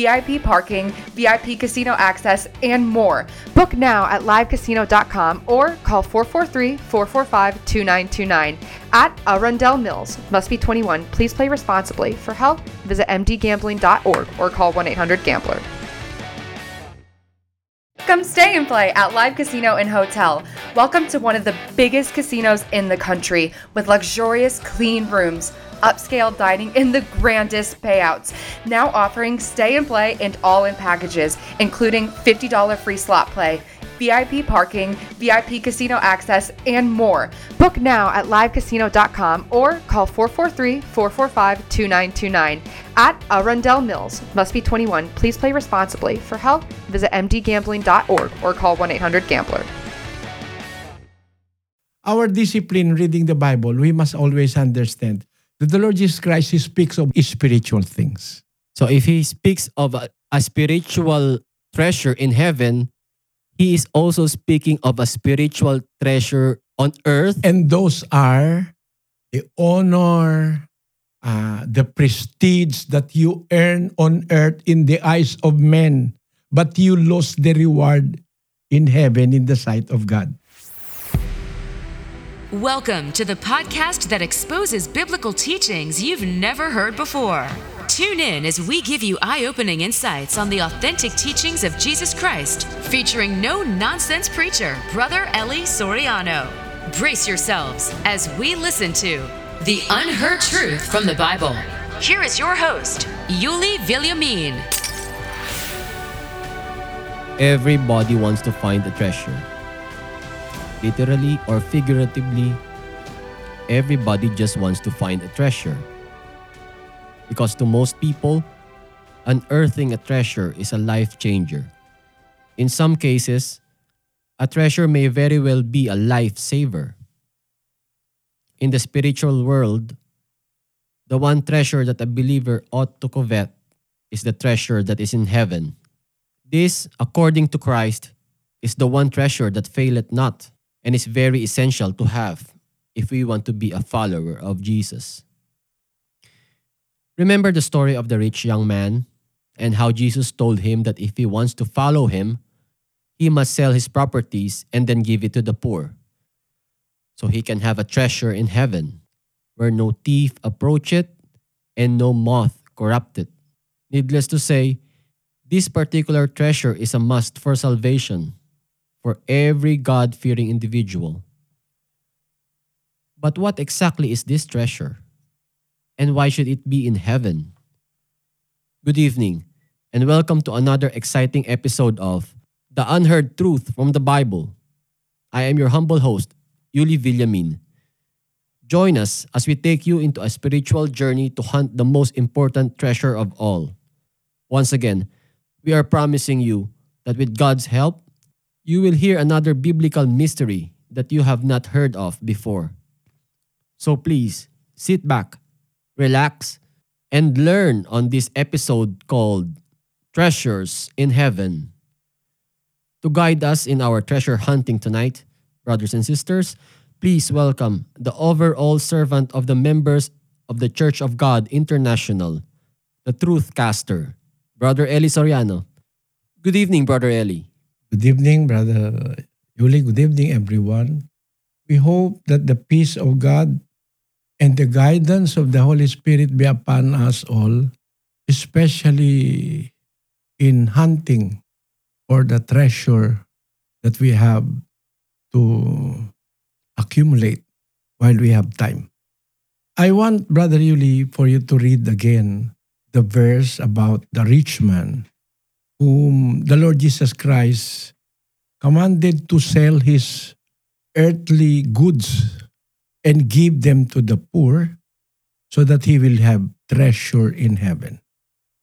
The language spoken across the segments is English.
VIP parking, VIP casino access, and more. Book now at livecasino.com or call 443 445 2929 at Arundel Mills. Must be 21. Please play responsibly. For help, visit mdgambling.org or call 1 800 Gambler. Come stay and play at Live Casino and Hotel. Welcome to one of the biggest casinos in the country with luxurious, clean rooms, upscale dining, and the grandest payouts. Now offering stay and play and all in packages, including $50 free slot play. VIP parking, VIP casino access, and more. Book now at livecasino.com or call 443 445 2929 at Arundel Mills. Must be 21. Please play responsibly. For help, visit mdgambling.org or call 1 800 Gambler. Our discipline reading the Bible, we must always understand the Lord Jesus Christ he speaks of spiritual things. So if he speaks of a, a spiritual treasure in heaven, he is also speaking of a spiritual treasure on earth. And those are the honor, uh, the prestige that you earn on earth in the eyes of men, but you lose the reward in heaven in the sight of God. Welcome to the podcast that exposes biblical teachings you've never heard before. Tune in as we give you eye opening insights on the authentic teachings of Jesus Christ, featuring no nonsense preacher, Brother Eli Soriano. Brace yourselves as we listen to the unheard truth from the Bible. Here is your host, Yuli Villamin. Everybody wants to find a treasure. Literally or figuratively, everybody just wants to find a treasure. Because to most people, unearthing a treasure is a life changer. In some cases, a treasure may very well be a lifesaver. In the spiritual world, the one treasure that a believer ought to covet is the treasure that is in heaven. This, according to Christ, is the one treasure that faileth not and is very essential to have if we want to be a follower of Jesus. Remember the story of the rich young man and how Jesus told him that if he wants to follow him, he must sell his properties and then give it to the poor so he can have a treasure in heaven where no thief approach it and no moth corrupt it. Needless to say, this particular treasure is a must for salvation for every God fearing individual. But what exactly is this treasure? And why should it be in heaven? Good evening, and welcome to another exciting episode of The Unheard Truth from the Bible. I am your humble host, Yuli Villamin. Join us as we take you into a spiritual journey to hunt the most important treasure of all. Once again, we are promising you that with God's help, you will hear another biblical mystery that you have not heard of before. So please sit back, relax, and learn on this episode called Treasures in Heaven. To guide us in our treasure hunting tonight, brothers and sisters, please welcome the overall servant of the members of the Church of God International, the Truth Caster, Brother Eli Soriano. Good evening, Brother Eli. Good evening, Brother Yuli. Good evening, everyone. We hope that the peace of God and the guidance of the Holy Spirit be upon us all, especially in hunting for the treasure that we have to accumulate while we have time. I want, Brother Yuli, for you to read again the verse about the rich man whom the Lord Jesus Christ commanded to sell his earthly goods and give them to the poor so that he will have treasure in heaven.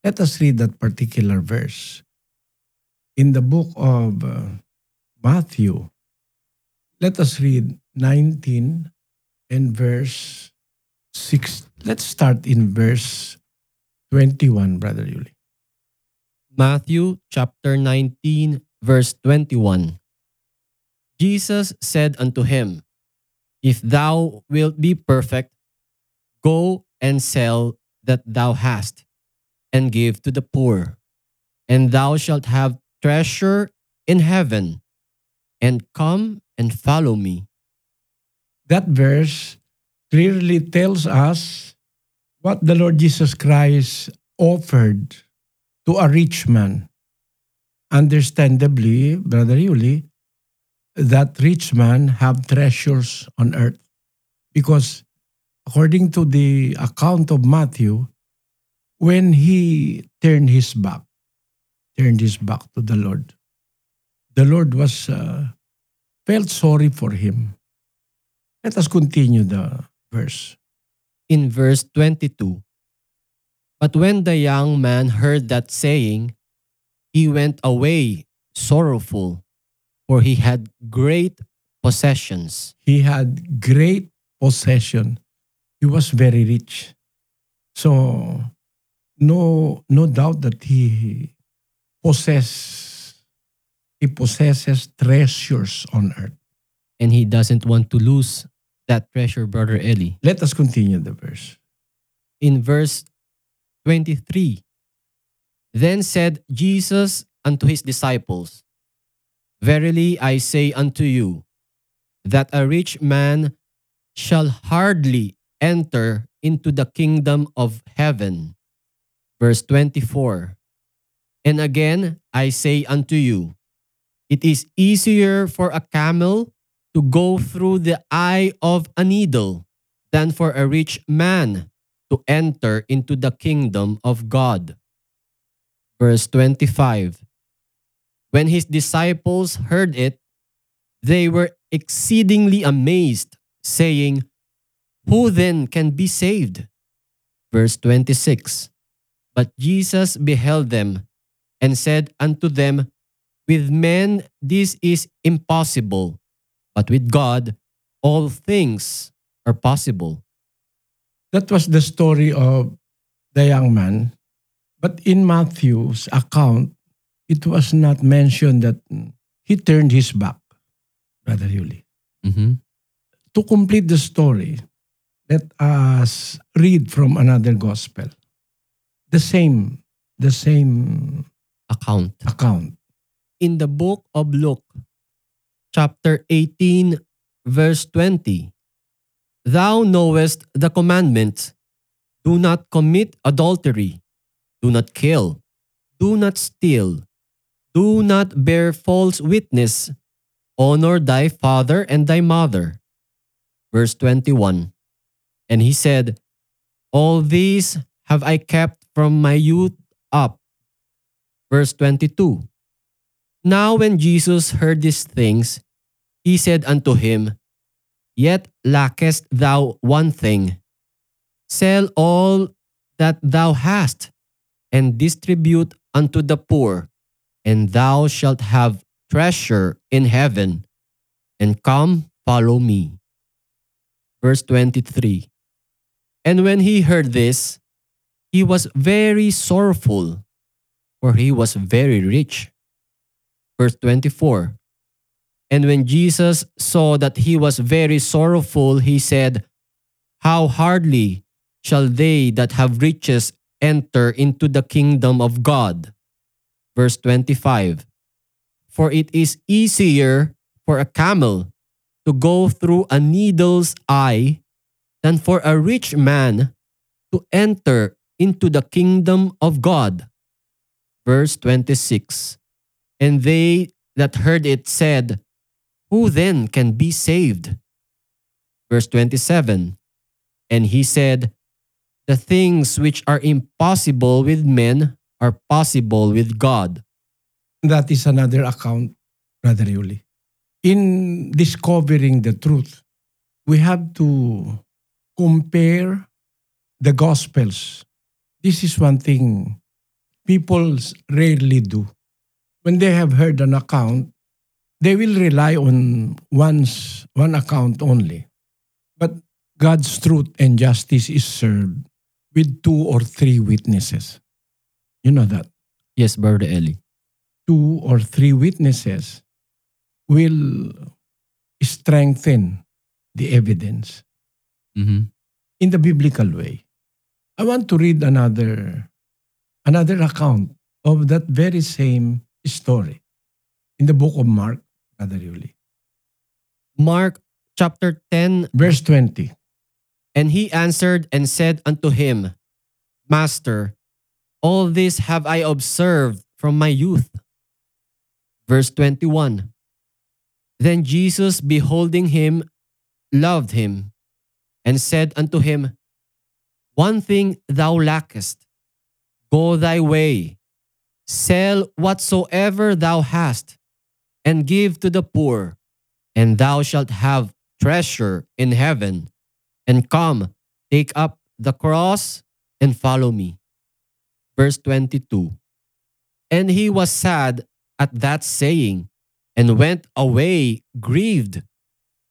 Let us read that particular verse. In the book of uh, Matthew, let us read 19 and verse 6. Let's start in verse 21, Brother Yuli. Matthew chapter 19, verse 21. Jesus said unto him, If thou wilt be perfect, go and sell that thou hast, and give to the poor, and thou shalt have treasure in heaven, and come and follow me. That verse clearly tells us what the Lord Jesus Christ offered to a rich man. Understandably, Brother Yuli, that rich man have treasures on earth because according to the account of Matthew, when he turned his back, turned his back to the Lord, the Lord was uh, felt sorry for him. Let us continue the verse. in verse 22. But when the young man heard that saying, he went away sorrowful, for he had great possessions. He had great possession. He was very rich. So no no doubt that he possess he possesses treasures on earth. And he doesn't want to lose that treasure, Brother Eli. Let us continue the verse. In verse 23, then said Jesus unto his disciples, Verily I say unto you, that a rich man shall hardly enter into the kingdom of heaven. Verse 24, And again I say unto you, it is easier for a camel to go through the eye of a needle than for a rich man to enter into the kingdom of God. Verse 25 When his disciples heard it, they were exceedingly amazed, saying, Who then can be saved? Verse 26 But Jesus beheld them and said unto them, With men this is impossible, but with God all things are possible. That was the story of the young man. But in Matthew's account, it was not mentioned that he turned his back, Brother Yuli. Mhm. To complete the story, let us read from another gospel. The same, the same Account. account. in the book of Luke, chapter 18, verse 20. Thou knowest the commandments do not commit adultery, do not kill, do not steal, do not bear false witness, honor thy father and thy mother. Verse 21. And he said, All these have I kept from my youth up. Verse 22. Now when Jesus heard these things, he said unto him, Yet lackest thou one thing. Sell all that thou hast, and distribute unto the poor, and thou shalt have treasure in heaven. And come, follow me. Verse 23 And when he heard this, he was very sorrowful, for he was very rich. Verse 24 And when Jesus saw that he was very sorrowful, he said, How hardly shall they that have riches enter into the kingdom of God? Verse 25 For it is easier for a camel to go through a needle's eye than for a rich man to enter into the kingdom of God. Verse 26 And they that heard it said, Who then can be saved? Verse 27 And he said, The things which are impossible with men are possible with God. That is another account, Brother Yuli. In discovering the truth, we have to compare the Gospels. This is one thing people rarely do. When they have heard an account, they will rely on one's, one account only. But God's truth and justice is served with two or three witnesses. You know that. Yes, Brother Eli. Two or three witnesses will strengthen the evidence Mm-hmm. in the biblical way. I want to read another another account of that very same story in the book of Mark, Brother Mark chapter 10, Verse 20. and he answered and said unto him, Master, all this have I observed from my youth. Verse 21. Then Jesus, beholding him, loved him, and said unto him, One thing thou lackest. Go thy way, sell whatsoever thou hast, and give to the poor, and thou shalt have treasure in heaven. And come, take up the cross and follow me. Verse 22. And he was sad at that saying, and went away grieved,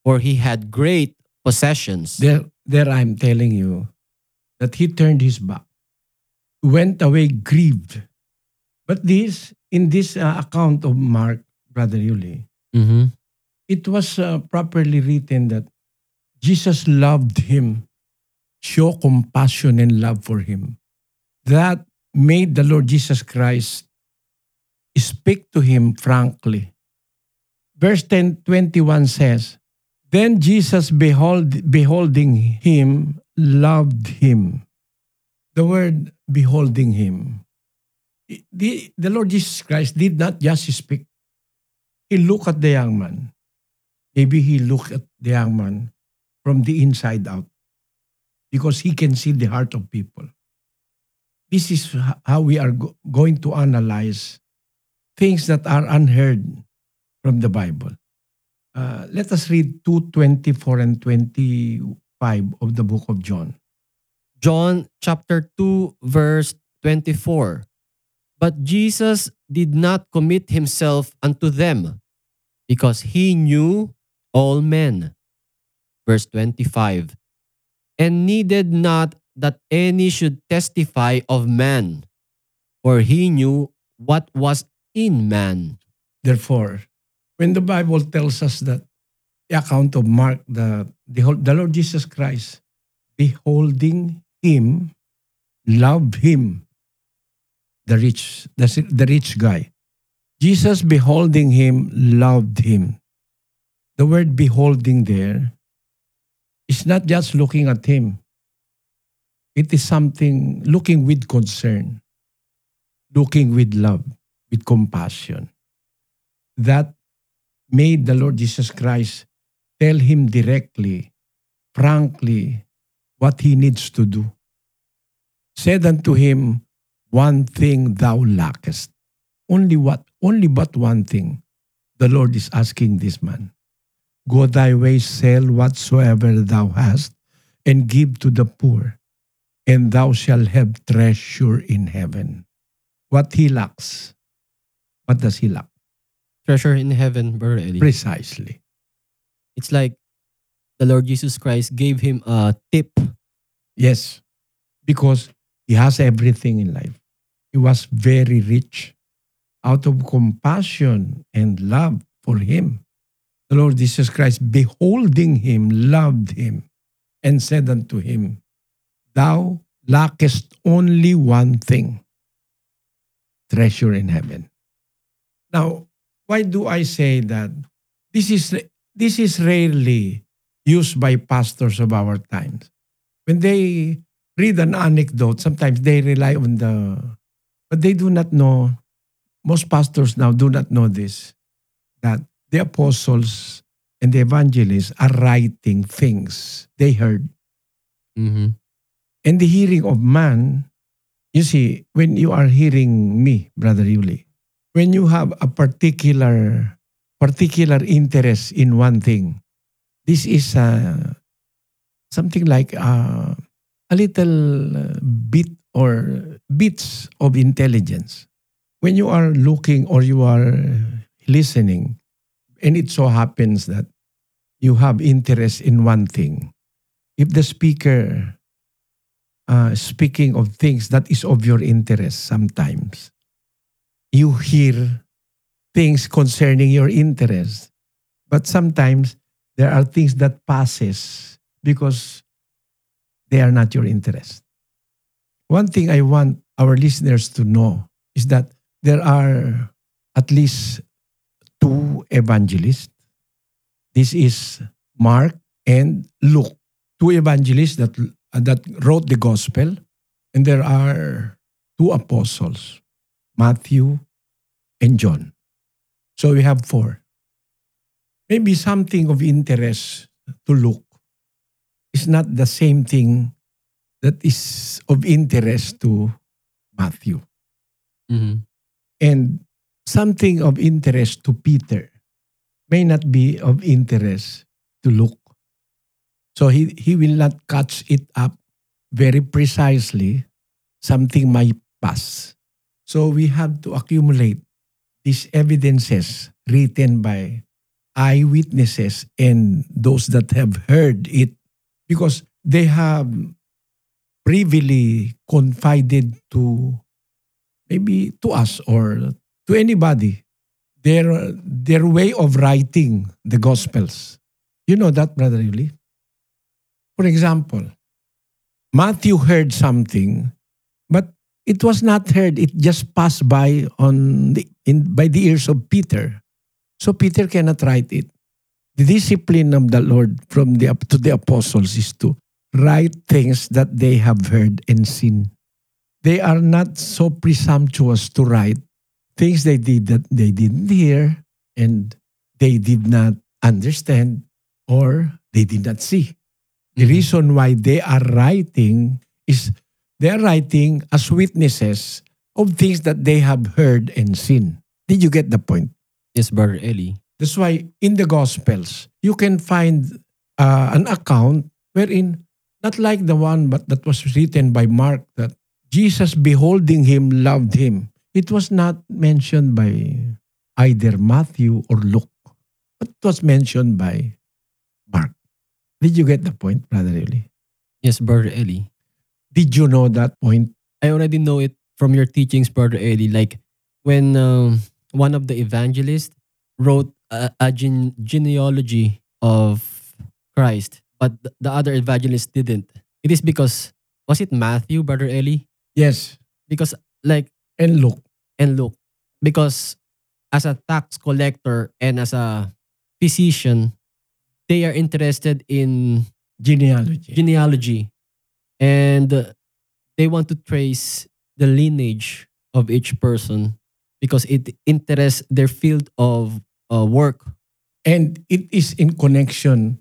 for he had great possessions. There, there I'm telling you that he turned his back, went away grieved. But this, in this uh, account of Mark, Brother Yuli, Mhm. it was uh, properly written that Jesus loved him, show compassion and love for him. That made the Lord Jesus Christ speak to him frankly. Verse 10, 21 says, Then Jesus behold, beholding him, loved him. The word beholding him. The, the Lord Jesus Christ did not just speak. He looked at the young man. Maybe he looked at the young man from the inside out because he can see the heart of people. This is how we are go- going to analyze things that are unheard from the Bible. Uh, let us read 2.24 and 25 of the book of John. John chapter 2, verse 24. But Jesus did not commit himself unto them, because he knew all men. Verse 25. And needed not that any should testify of man, for he knew what was in man. Therefore, when the Bible tells us that the account of Mark, the, the, the Lord Jesus Christ, beholding him, loved him, the rich, the, the rich guy. Jesus beholding him, loved him. The word beholding there is not just looking at him. It is something looking with concern, looking with love, with compassion that made the Lord Jesus Christ tell him directly, frankly, what he needs to do. Said unto him, One thing thou lackest. Only what? Only but one thing. The Lord is asking this man. Go thy way, sell whatsoever thou hast, and give to the poor, and thou shalt have treasure in heaven. What he lacks. What does he lack? Treasure in heaven, Brother Eli. Precisely. It's like the Lord Jesus Christ gave him a tip. Yes. Because he has everything in life. He was very rich. Out of compassion and love for him, the Lord Jesus Christ, beholding him, loved him, and said unto him, Thou lackest only one thing treasure in heaven. Now, why do I say that? This is, this is rarely used by pastors of our times. When they read an anecdote, sometimes they rely on the, but they do not know, most pastors now do not know this, that the apostles and the evangelists are writing things they heard. Mm-hmm. And the hearing of man, you see, when you are hearing me, Brother Yuli, when you have a particular particular interest in one thing, this is uh, something like uh, a little uh, bit or bits of intelligence. When you are looking or you are listening, and it so happens that you have interest in one thing, if the speaker uh, speaking of things that is of your interest sometimes. You hear things concerning your interest. But sometimes there are things that passes because they are not your interest. One thing I want our listeners to know is that there are at least two evangelists. This is Mark and Luke, two evangelists that that wrote the gospel, and there are two apostles, Matthew and John. So we have four. Maybe something of interest to Luke is not the same thing that is of interest to Matthew. Mhm. And something of interest to Peter may not be of interest to Luke. So he, he will not catch it up very precisely. Something might pass. So we have to accumulate these evidences written by eyewitnesses and those that have heard it because they have privily confided to maybe to us or to anybody their their way of writing the gospels. You know that brother Yuli? for example matthew heard something but it was not heard. It just passed by on the in by the ears of peter. So peter cannot write it the discipline of the lord from the to the apostles is to write things that they have heard and seen they are not so presumptuous to write things they did that they didn't hear and they did not understand or they did not see. The Mhm. reason why they are writing is they are writing as witnesses of things that they have heard and seen. Did you get the point? Yes, Brother Eli. That's why in the Gospels, you can find uh, an account wherein, not like the one but that was written by Mark, that Jesus beholding him loved him. It was not mentioned by either Matthew or Luke, but it was mentioned by Mark. Did you get the point, Brother Eli? Yes, Brother Eli. Did you know that point? I already know it from your teachings, Brother Eli. Like when um, one of the evangelists wrote a, a gene- genealogy of Christ, but th- the other evangelists didn't. It is because was it Matthew, Brother Eli? Yes. Because like And Luke. and Luke, because as a tax collector and as a physician, they are interested in Genealogy. genealogy and uh, they want to trace the lineage of each person because it interests their field of uh, work And it is in connection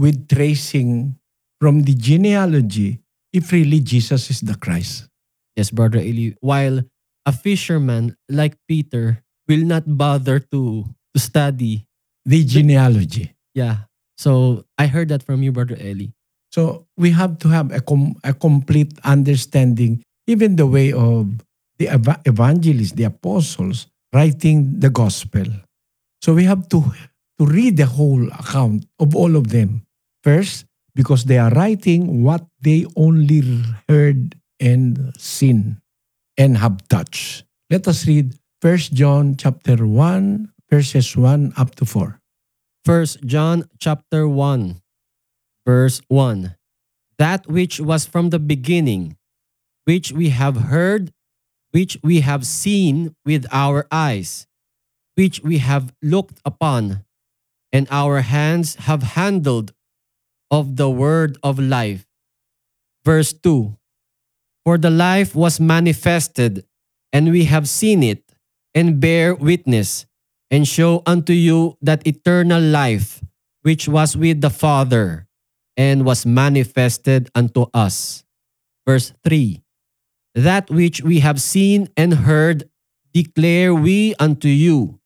with tracing from the genealogy if really Jesus is the Christ. yes brother Eli while a fisherman like Peter will not bother to to study The genealogy. yeah so I heard that from you brother Eli So we have to have a, com- a complete understanding, even the way of the eva- evangelists, the apostles, writing the gospel. So we have to, to read the whole account of all of them. First, because they are writing what they only heard and seen and have touched. Let us read 1 John chapter 1, verses 1 up to 4. First John chapter 1 verse 1 That which was from the beginning which we have heard which we have seen with our eyes which we have looked upon and our hands have handled of the word of life verse 2 For the life was manifested and we have seen it and bear witness and show unto you that eternal life which was with the Father and was manifested unto us. Verse 3 That which we have seen and heard declare we unto you,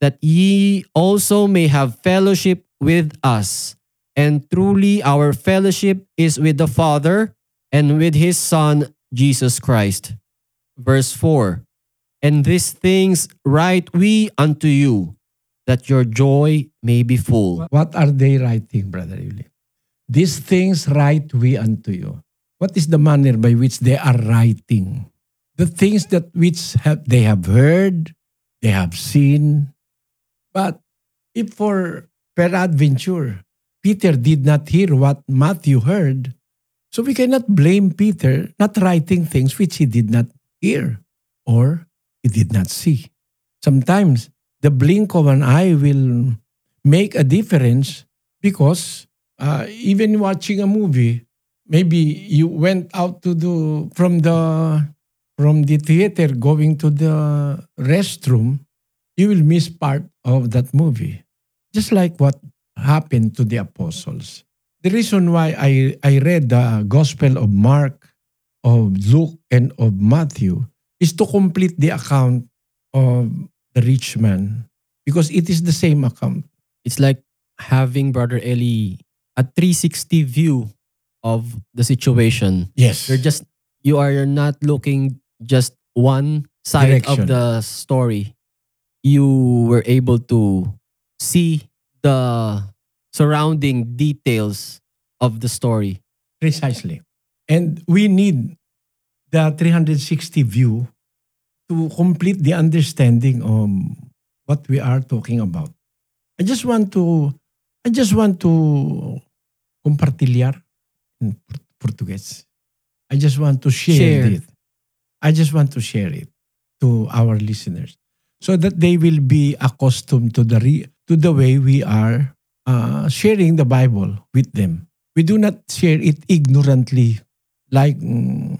that ye also may have fellowship with us. And truly our fellowship is with the Father and with his Son, Jesus Christ. Verse 4 And these things write we unto you, that your joy may be full. What are they writing, Brother Yuli? These things write we unto you. what is the manner by which they are writing? The things that which have, they have heard, they have seen. But if for peradventure, Peter did not hear what Matthew heard, so we cannot blame Peter not writing things which he did not hear or he did not see. Sometimes the blink of an eye will make a difference because uh, even watching a movie, maybe you went out to the from the from the theater going to the restroom, you will miss part of that movie. Just like what happened to the apostles. The reason why I, I read the Gospel of Mark, of Luke, and of Matthew is to complete the account of the rich man because it is the same account. It's like having Brother Eli a 360 view of the situation. Yes. You're just you are not looking just one side Direction. of the story. You were able to see the surrounding details of the story. Precisely. And we need the 360 view to complete the understanding of what we are talking about. I just want to I just want to compartilhar in Portuguese. I just want to share, Share. it. I just want to share it to our listeners so that they will be accustomed to the re- to the way we are uh, sharing the Bible with them. We do not share it ignorantly like mm,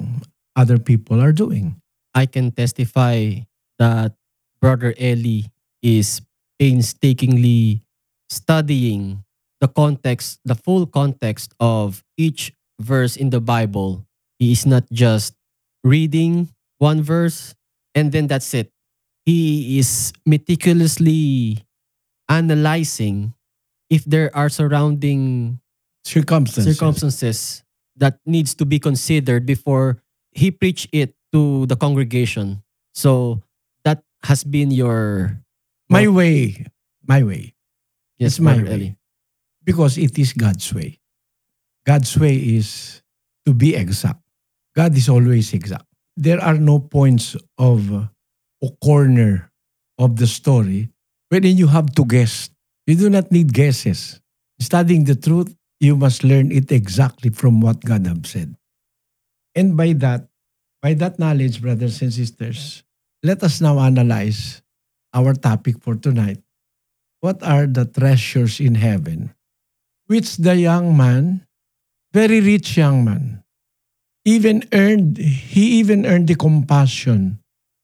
other people are doing. I can testify that Brother Eli is painstakingly studying the context, the full context of each verse in the Bible. He is not just reading one verse and then that's it. He is meticulously analyzing if there are surrounding Circumstances. circumstances that needs to be considered before he preach it to the congregation. So that has been your My way. My way. yes, It's my way. Because it is God's way. God's way is to be exact. God is always exact. There are no points of or corner of the story wherein you have to guess. You do not need guesses. Studying the truth, you must learn it exactly from what God have said. And by that, by that knowledge, brothers and sisters, let us now analyze our topic for tonight. What are the treasures in heaven? Which the young man, very rich young man, even earned, he even earned the compassion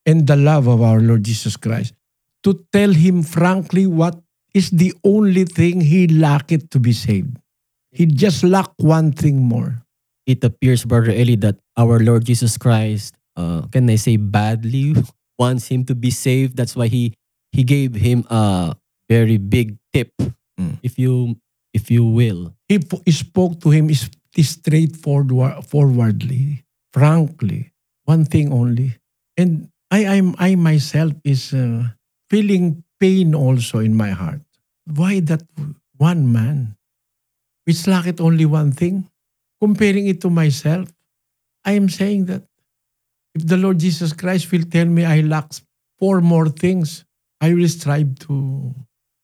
and the love of our Lord Jesus Christ to tell him frankly what is the only thing he lacked to be saved. He just lacked one thing more. It appears, Brother Eli, that our Lord Jesus Christ, uh, can I say badly, wants him to be saved. That's why he he gave him a very big tip, Mm. if you if you will. He, he spoke to him is straightforward, forwardly, frankly, one thing only. And I, I'm, I myself is uh, feeling pain also in my heart. Why that one man, which lacked only one thing? Comparing it to myself, I am saying that if the Lord Jesus Christ will tell me I lack four more things, I will strive to.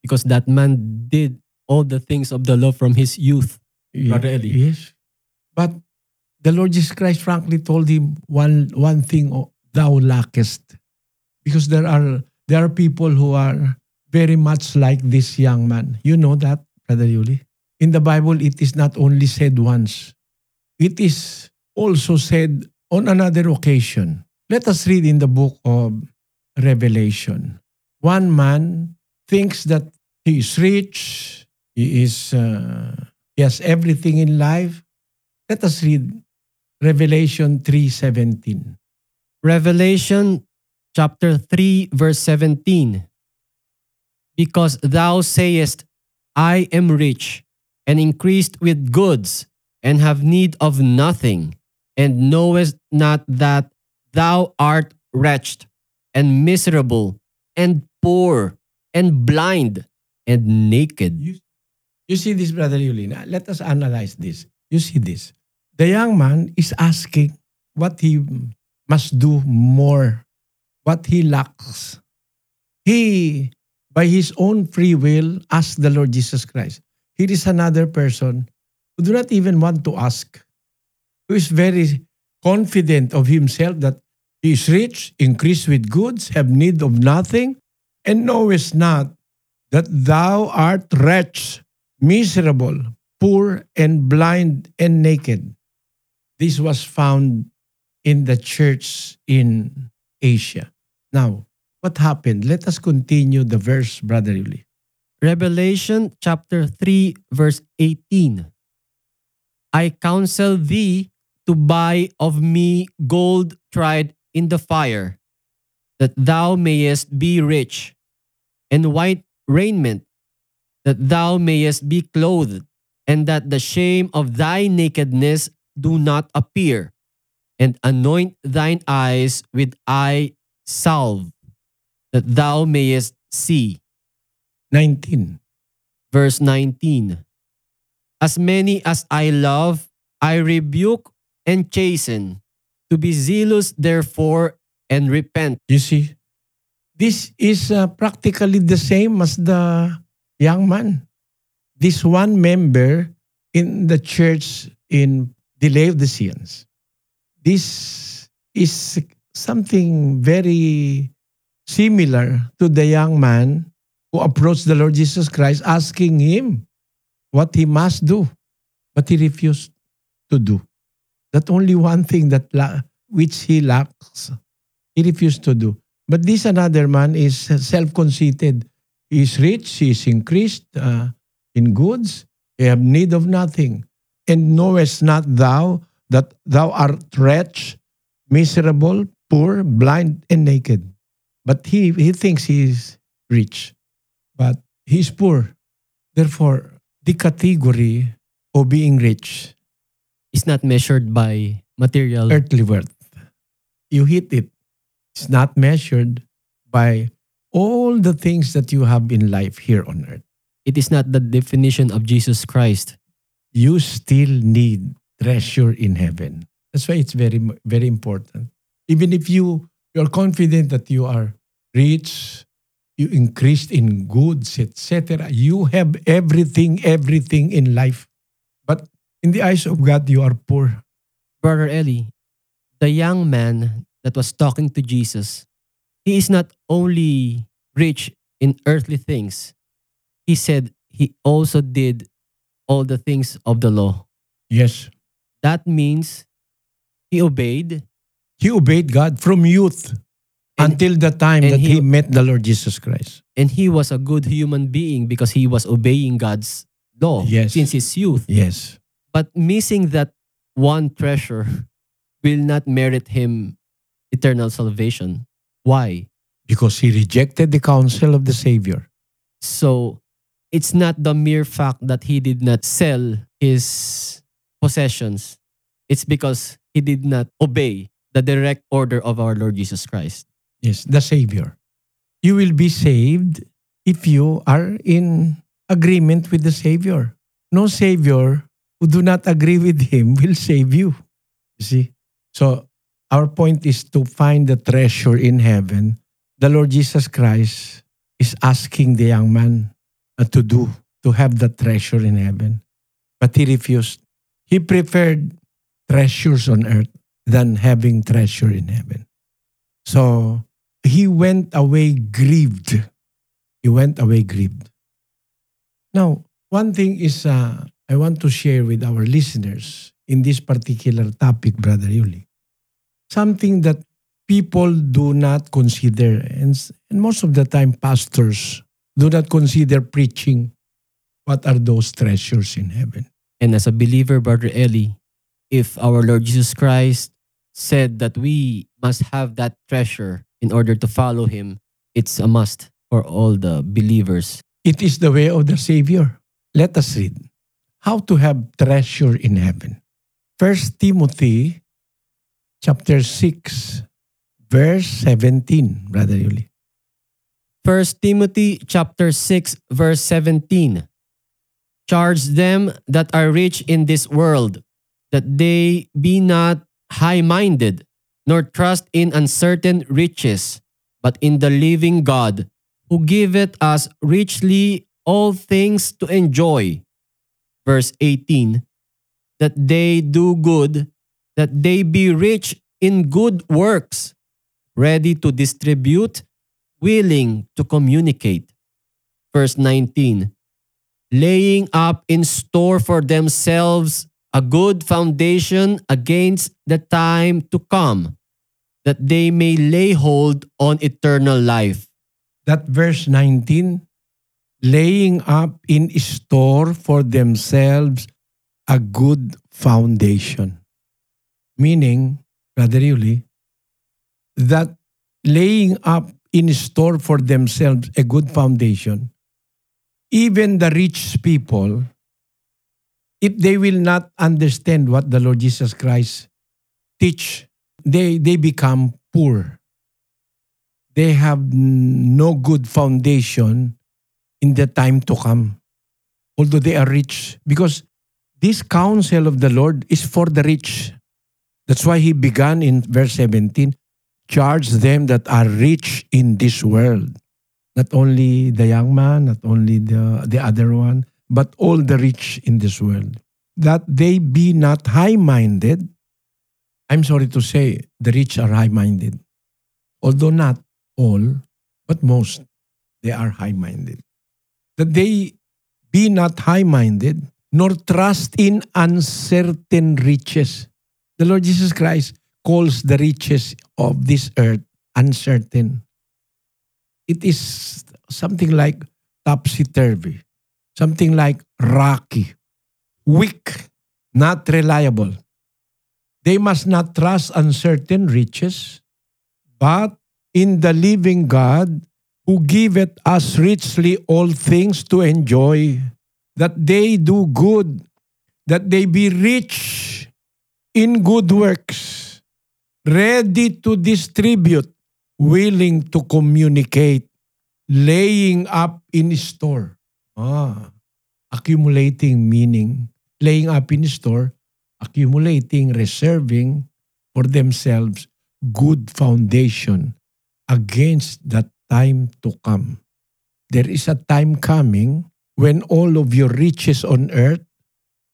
Because that man did all the things of the law from his youth. Brother Eli. Yes. But the Lord Jesus Christ frankly told him one one thing thou lackest. Because there are there are people who are very much like this young man. You know that, Brother Yuli? In the Bible, it is not only said once. It is also said on another occasion. Let us read in the book of Revelation. One man thinks that he is rich, he is uh, he has everything in life. Let us read Revelation 3:17. Revelation chapter 3, verse 17. Because thou sayest, I am rich and increased with goods and have need of nothing, and knowest not that thou art wretched and miserable and poor and blind and naked. You, you see this, Brother Yulina? Let us analyze this. You see this. the young man is asking what he must do more, what he lacks. He, by his own free will, asked the Lord Jesus Christ. Here is another person who do not even want to ask, who is very confident of himself that he is rich, increased with goods, have need of nothing, and knowest not that thou art wretched, miserable, poor, and blind, and naked. This was found in the church in Asia. Now, what happened? Let us continue the verse, Brother Yuli. Revelation chapter 3, verse 18. I counsel thee to buy of me gold tried in the fire, that thou mayest be rich, and white raiment, that thou mayest be clothed, and that the shame of thy nakedness do not appear, and anoint thine eyes with eye salve, that thou mayest see. 19. verse 19. As many as I love, I rebuke and chasten. To be zealous, therefore, and repent. You see, this is uh, practically the same as the young man. This one member in the church in the Laodiceans. This is something very similar to the young man who approached the Lord Jesus Christ asking him what he must do. But he refused to do. That only one thing that which he lacks, he refused to do. But this another man is self-conceited. He is rich, he is increased uh, in goods, he have need of nothing. And knowest not thou that thou art wretched, miserable, poor, blind, and naked. But he, he thinks he is rich, but he is poor. Therefore, the category of being rich, Is not measured by material. earthly worth, you hit it. It's not measured by all the things that you have in life here on earth. It is not the definition of Jesus Christ. You still need treasure in heaven. That's why it's very, very important. Even if you you're confident that you are rich, you increased in goods, etc. You have everything, everything in life. But in the eyes of God, you are poor. Brother Eli, the young man that was talking to Jesus, he is not only rich in earthly things, he said he also did all the things of the law. Yes. That means he obeyed He obeyed God from youth And- until the time that he, he- met the Lord Jesus Christ. and he was a good human being because he was obeying God's law Yes. since his youth. Yes. But missing that one treasure will not merit him eternal salvation. Why? Because he rejected the counsel of the Savior. So it's not the mere fact that he did not sell his possessions. It's because he did not obey the direct order of our Lord Jesus Christ. Yes, the Savior. You will be saved if you are in agreement with the Savior. No Savior who do not agree with Him will save you. You see? So, our point is to find the treasure in heaven. The Lord Jesus Christ is asking the young man uh, to do, to have the treasure in heaven. But he refused. He preferred treasures on earth than having treasure in heaven. So he went away grieved. He went away grieved. Now, one thing is uh, I want to share with our listeners in this particular topic, Brother Yuli. Something that people do not consider, and, and most of the time, pastors do not consider preaching what are those treasures in heaven. And as a believer, Brother Eli, if our Lord Jesus Christ said that we must have that treasure in order to follow him, it's a must for all the believers. It is the way of the Savior. Let us read. How to have treasure in heaven. First Timothy chapter 6 verse 17, Brother Yuli. 1 Timothy chapter 6 verse 17 Charge them that are rich in this world that they be not high minded, nor trust in uncertain riches, but in the living God, who giveth us richly all things to enjoy. Verse 18 That they do good, that they be rich in good works, ready to distribute, willing to communicate. Verse 19 Laying up in store for themselves a good foundation against the time to come, that they may lay hold on eternal life. That verse 19, laying up in store for themselves a good foundation. Meaning, Brother Yuli, that laying up in store for themselves a good foundation, even the rich people, if they will not understand what the Lord Jesus Christ teach, they, they become poor. They have no good foundation in the time to come, although they are rich. Because this counsel of the Lord is for the rich. That's why he began in verse 17 charge them that are rich in this world. Not only the young man, not only the, the other one, but all the rich in this world. That they be not high minded. I'm sorry to say, the rich are high minded. Although not all, but most, they are high minded. That they be not high minded, nor trust in uncertain riches. The Lord Jesus Christ calls the riches of this earth uncertain. It is something like topsy turvy, something like rocky, weak, not reliable. They must not trust uncertain riches, but in the living God who giveth us richly all things to enjoy, that they do good, that they be rich in good works, ready to distribute, willing to communicate, laying up in store. Ah, accumulating meaning. Laying up in store, accumulating, reserving for themselves good foundation against the time to come. There is a time coming when all of your riches on earth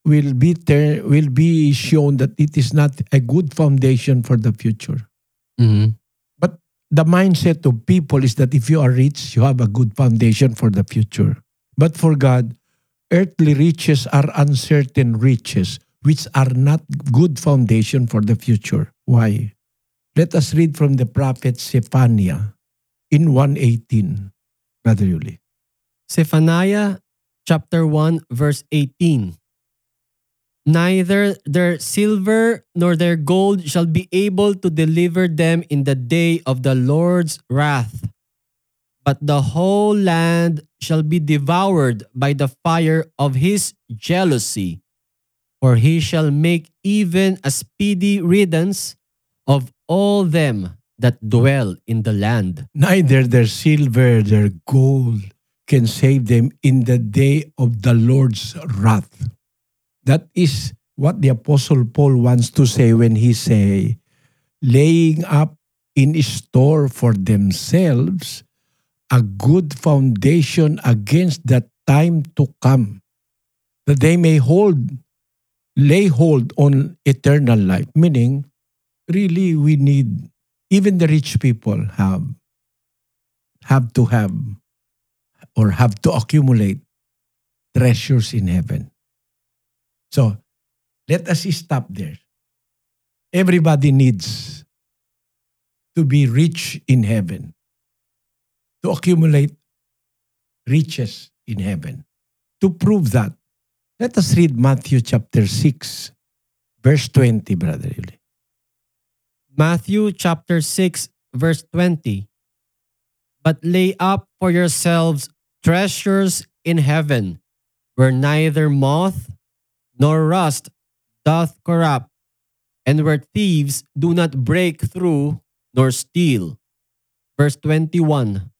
will be ter- will be shown that it is not a good foundation for the future. Mhm. The mindset of people is that if you are rich, you have a good foundation for the future. But for God, earthly riches are uncertain riches, which are not good foundation for the future. Why? Let us read from the prophet Zephaniah in 118, Brother Yuli. Zephaniah chapter 1 verse 18. Neither their silver nor their gold shall be able to deliver them in the day of the Lord's wrath. But the whole land shall be devoured by the fire of his jealousy. For he shall make even a speedy riddance of all them that dwell in the land. Neither their silver, their gold can save them in the day of the Lord's wrath. That is what the Apostle Paul wants to say when he say, laying up in store for themselves a good foundation against the time to come, that they may hold, lay hold on eternal life. Meaning, really, we need, even the rich people have, have to have, or have to accumulate treasures in heaven. So, let us stop there. Everybody needs to be rich in heaven, to accumulate riches in heaven. To prove that, let us read Matthew chapter 6, verse 20, Brother. Matthew chapter 6, verse 20. But lay up for yourselves treasures in heaven, where neither moth nor rust doth corrupt, and where thieves do not break through nor steal. Verse 21.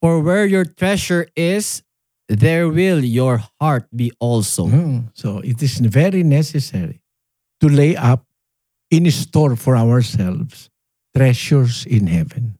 For where your treasure is, there will your heart be also. Mm, So, it is very necessary to lay up in store for ourselves treasures in heaven.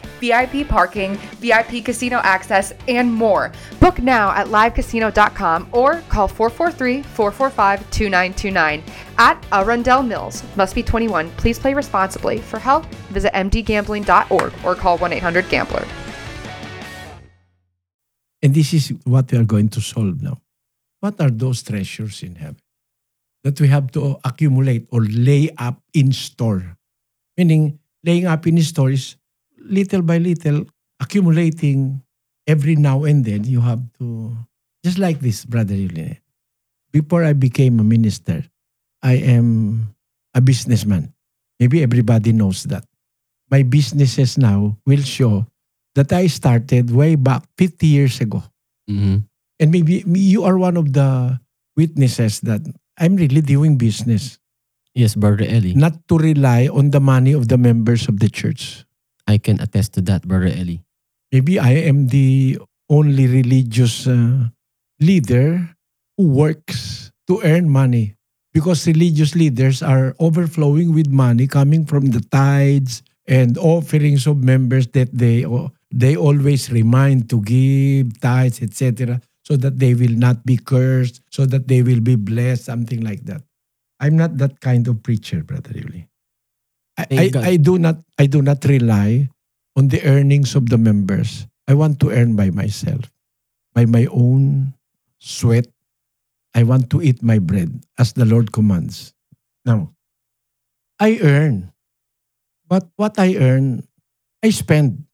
VIP parking, VIP casino access, and more. Book now at livecasino.com or call 443 445 2929 at Arundel Mills. Must be 21. Please play responsibly. For help, visit mdgambling.org or call 1 800 Gambler. And this is what we are going to solve now. What are those treasures in heaven that we have to accumulate or lay up in store? Meaning, laying up in store is little by little accumulating every now and then. You have to, just like this, Brother Yulene. Before I became a minister, I am a businessman. Maybe everybody knows that. My businesses now will show that I started way back 50 years ago. Mhm. And maybe you are one of the witnesses that I'm really doing business, Yes, Brother Eli. not to rely on the money of the members of the church. I can attest to that, Brother Eli. Maybe I am the only religious uh, leader who works to earn money because religious leaders are overflowing with money coming from the tithes and offerings of members that they they always remind to give tithes etc so that they will not be cursed so that they will be blessed something like that i'm not that kind of preacher brother Yuli. I, I, I do not I do not rely on the earnings of the members. I want to earn by myself, by my own sweat. I want to eat my bread as the Lord commands. Now, I earn, but what I earn, I spend.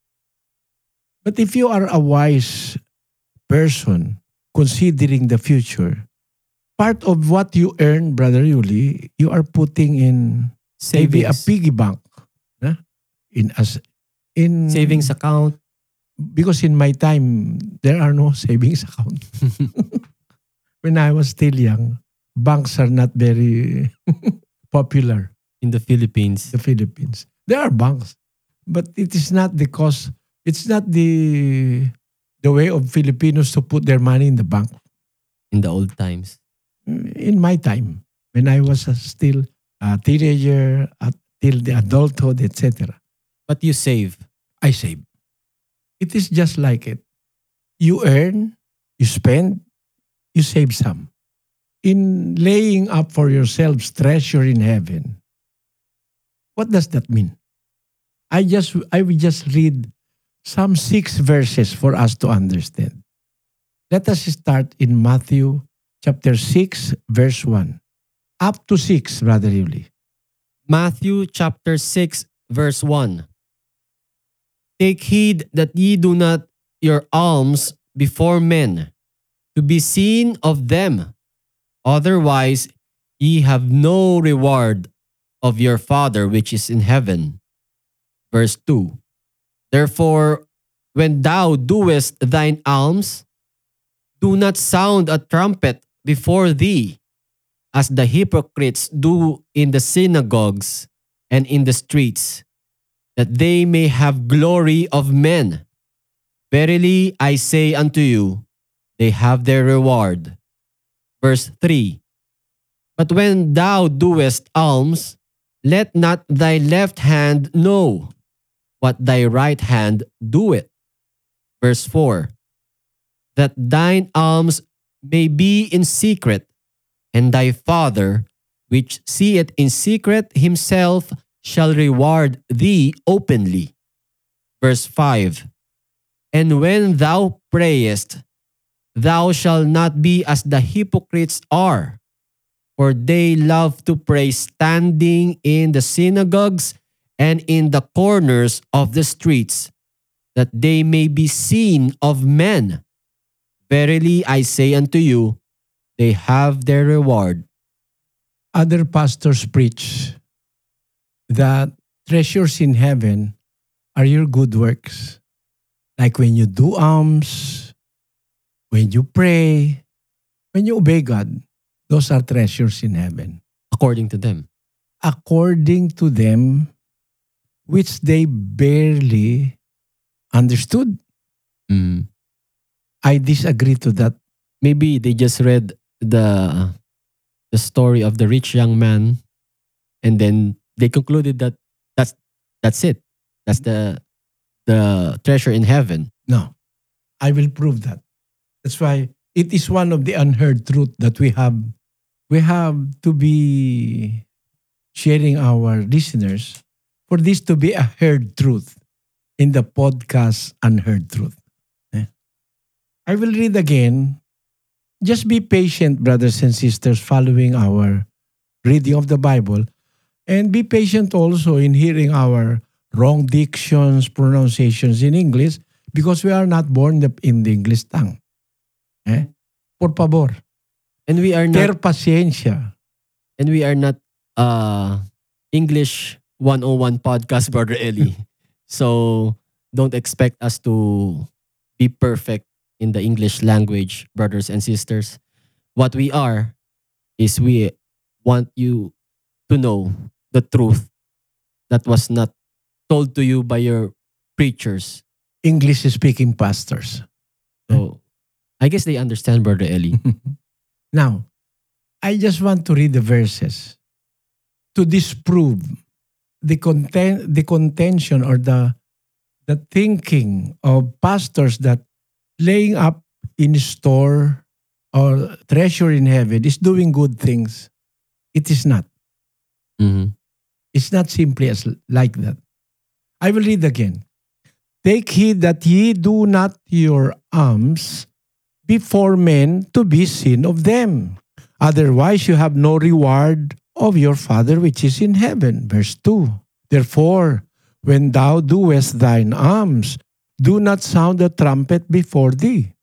But if you are a wise person considering the future, part of what you earn, Brother Yuli, you are putting in maybe a Savings. piggy bank huh? in as in Savings account. because in my time there are no savings account when i was still young banks are not very popular in the Philippines. in the philippines there are banks but it is not the cost it's not the the way of filipinos to put their money in the bank in the old times. in my time when i was still a teenager till the adulthood etc But you save. I save. It is just like it. You earn, you spend, you save some. In laying up for yourselves treasure in heaven, what does that mean? I just I will just read some six verses for us to understand. Let us start in Matthew chapter 6, verse 1. Up to 6, Brother Yuli. Matthew chapter 6 verse 1. Take heed that ye do not your alms before men, to be seen of them. Otherwise ye have no reward of your Father which is in heaven. Verse 2. Therefore, when thou doest thine alms, do not sound a trumpet before thee, as the hypocrites do in the synagogues and in the streets, that they may have glory of men. Verily I say unto you, they have their reward. Verse 3 But when thou doest alms, let not thy left hand know what thy right hand doeth. Verse 4 That thine alms may be in secret, and thy Father, which seeth in secret himself, shall reward thee openly. Verse 5 And when thou prayest, thou shalt not be as the hypocrites are, for they love to pray standing in the synagogues and in the corners of the streets, that they may be seen of men. Verily I say unto you, they have their reward. other pastors preach that treasures in heaven are your good works. Like when you do alms, when you pray, when you obey God. Those are treasures in heaven. according to them. According to them, which they barely understood. Mm. I disagree to that. Maybe they just read the the story of the rich young man and then they concluded that that's that's it. That's the the treasure in heaven. No, I will prove that. That's why it is one of the unheard truth that we have. We have to be sharing our listeners for this to be a heard truth in the podcast Unheard Truth. Eh? I will read again. Just be patient, brothers and sisters, following our reading of the Bible. And be patient also in hearing our wrong dictions, pronunciations in English because we are not born in the English tongue. Eh? Por favor, And we are not... ter paciencia. and we are not uh English 101 podcast, Brother Eli. so don't expect us to be perfect in the English language, brothers and sisters. What we are is we want you to know the truth that was not told to you by your preachers. English speaking pastors. So I guess they understand, Brother Eli. Now, I just want to read the verses to disprove the content, the contention or the the thinking of pastors that laying up in store or treasure in heaven is doing good things. It is not. Mhm. It's not simply as like that. I will read again. Take heed that ye do not your alms before men to be seen of them. Otherwise, you have no reward of your Father which is in heaven. Verse 2. Therefore, when thou doest thine alms, do not sound the trumpet before thee,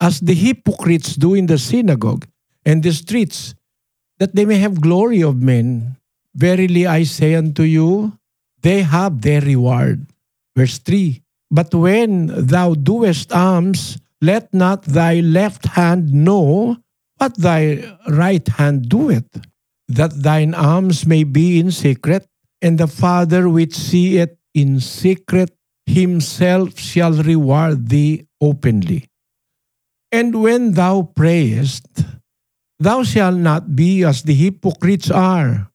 as the hypocrites do in the synagogue and the streets, that they may have glory of men. Verily I say unto you, they have their reward. Verse 3 But when thou doest alms, let not thy left hand know what thy right hand doeth, that thine alms may be in secret, and the Father which seeth in secret himself shall reward thee openly. And when thou prayest, thou shalt not be as the hypocrites are,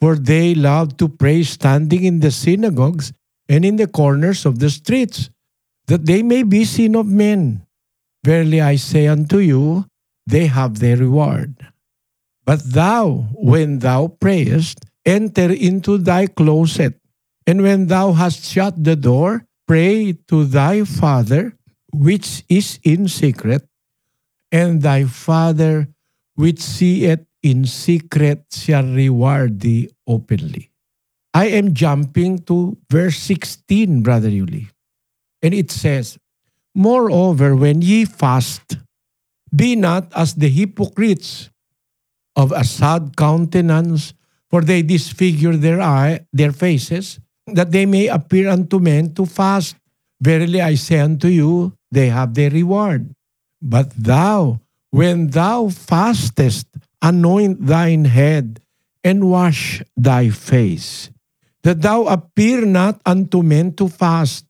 for they love to pray standing in the synagogues and in the corners of the streets, that they may be seen of men. Verily I say unto you, they have their reward. But thou, when thou prayest, enter into thy closet, and when thou hast shut the door, pray to thy Father which is in secret, and thy Father which seeth in secret shall reward thee openly. I am jumping to verse 16, Brother Yuli. And it says, Moreover, when ye fast, be not as the hypocrites of a sad countenance, for they disfigure their eye, their faces, that they may appear unto men to fast. Verily I say unto you, they have their reward. But thou, when thou fastest, anoint thine head and wash thy face, that thou appear not unto men to fast,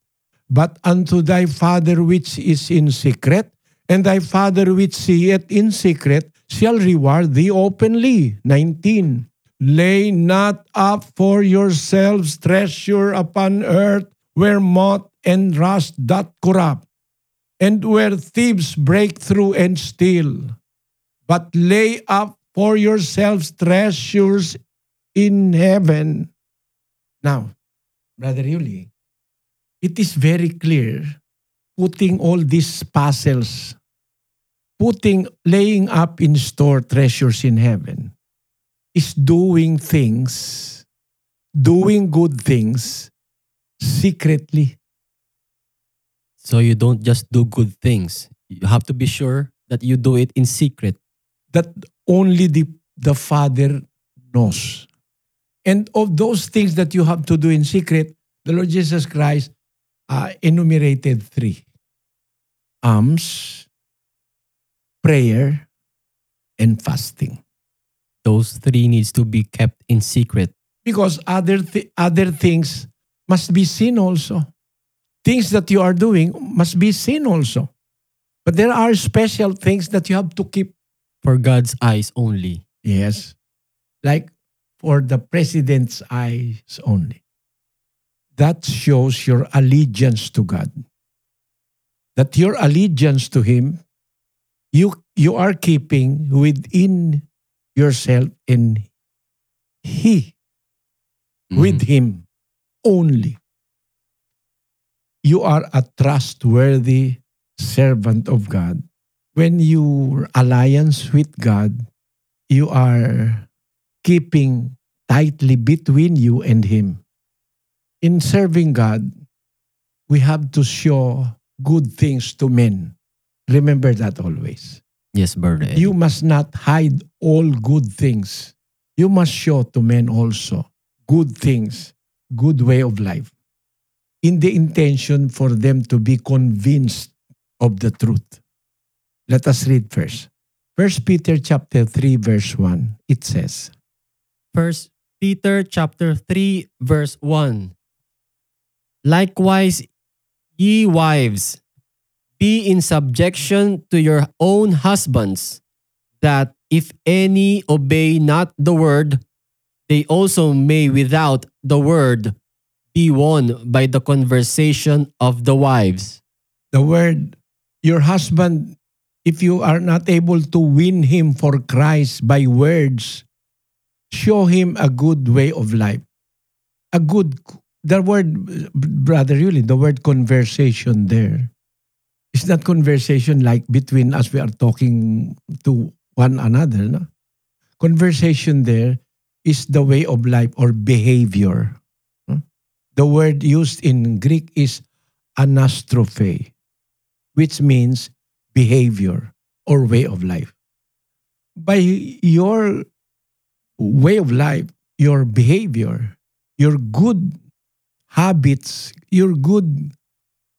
but unto thy Father which is in secret, and thy Father which seeth in secret shall reward thee openly. 19. Lay not up for yourselves treasure upon earth, where moth and rust doth corrupt, and where thieves break through and steal. But lay up for yourselves treasures in heaven. Now, Brother Yuli, it is very clear putting all these puzzles, putting, laying up in store treasures in heaven is doing things, doing good things secretly. So you don't just do good things. You have to be sure that you do it in secret. that only the, the Father knows. And of those things that you have to do in secret, the Lord Jesus Christ uh, enumerated three alms, prayer, and fasting. Those three needs to be kept in secret. because other th- other things must be seen also. Things that you are doing must be seen also. But there are special things that you have to keep. For God's eyes only. Yes. Like for the president's eyes only. That shows your allegiance to God. That your allegiance to Him, you you are keeping within yourself and He with Him only. You are a trustworthy servant of God. When your alliance with God, you are keeping tightly between you and Him. In serving God, we have to show good things to men. Remember that always. Yes, Brother Eddie. You must not hide all good things. You must show to men also good things, good way of life, in the intention for them to be convinced of the truth. Let us read first. First Peter chapter 3 verse 1. It says, First Peter chapter 3 verse 1. Likewise, ye wives, be in subjection to your own husbands, that if any obey not the word, they also may without the word be won by the conversation of the wives. the word, your husband, if you are not able to win him for Christ by words, show him a good way of life. A good, the word, brother, really, the word conversation there. It's not conversation like between us, we are talking to one another. No? Conversation there is the way of life or behavior. no? The word used in Greek is anastrophe which means behavior or way of life. By your way of life, your behavior, your good habits, your good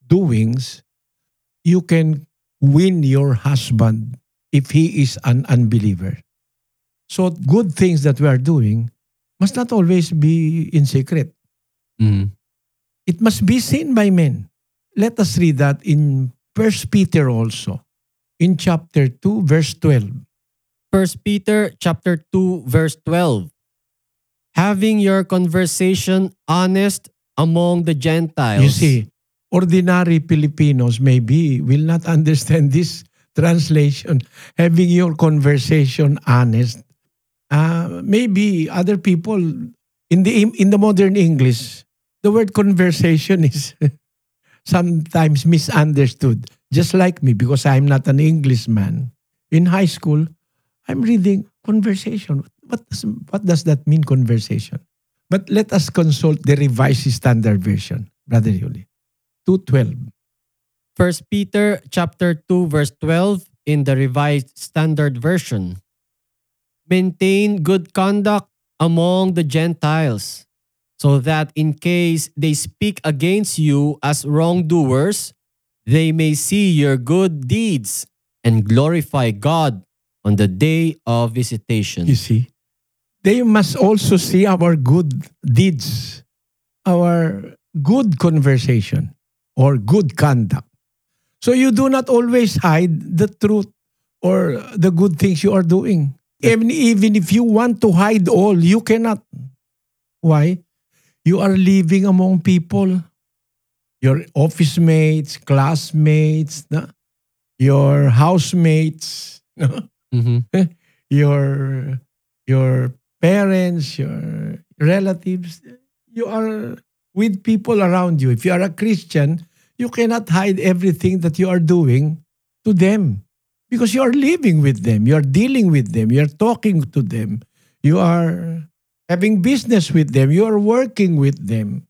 doings, you can win your husband if he is an unbeliever. So, good things that we are doing must not always be in secret. Mm. It must be seen by men. Let us read that in First Peter also, in chapter 2, verse 12. First Peter chapter 2 verse 12. Having your conversation honest among the Gentiles. You see, ordinary Filipinos maybe will not understand this translation. Having your conversation honest. Uh, maybe other people in the in the modern English, the word conversation is sometimes misunderstood. Just like me, because I'm not an Englishman. In high school, I'm reading conversation. What does, what does that mean, conversation? But let us consult the Revised Standard Version, Brother Yuli. 212. First Peter chapter 2 verse 12 in the Revised Standard Version. Maintain good conduct among the Gentiles, so that in case they speak against you as wrongdoers, they may see your good deeds and glorify God on the day of visitation. You see, they must also see our good deeds, our good conversation, or good conduct. So you do not always hide the truth or the good things you are doing. Even, even if you want to hide all, you cannot. Why? You are living among people, your office mates, classmates, your housemates, no? Mhm. your your parents, your relatives, you are with people around you. If you are a Christian, you cannot hide everything that you are doing to them because you are living with them, you are dealing with them, you are talking to them, you are having business with them, you are working with them.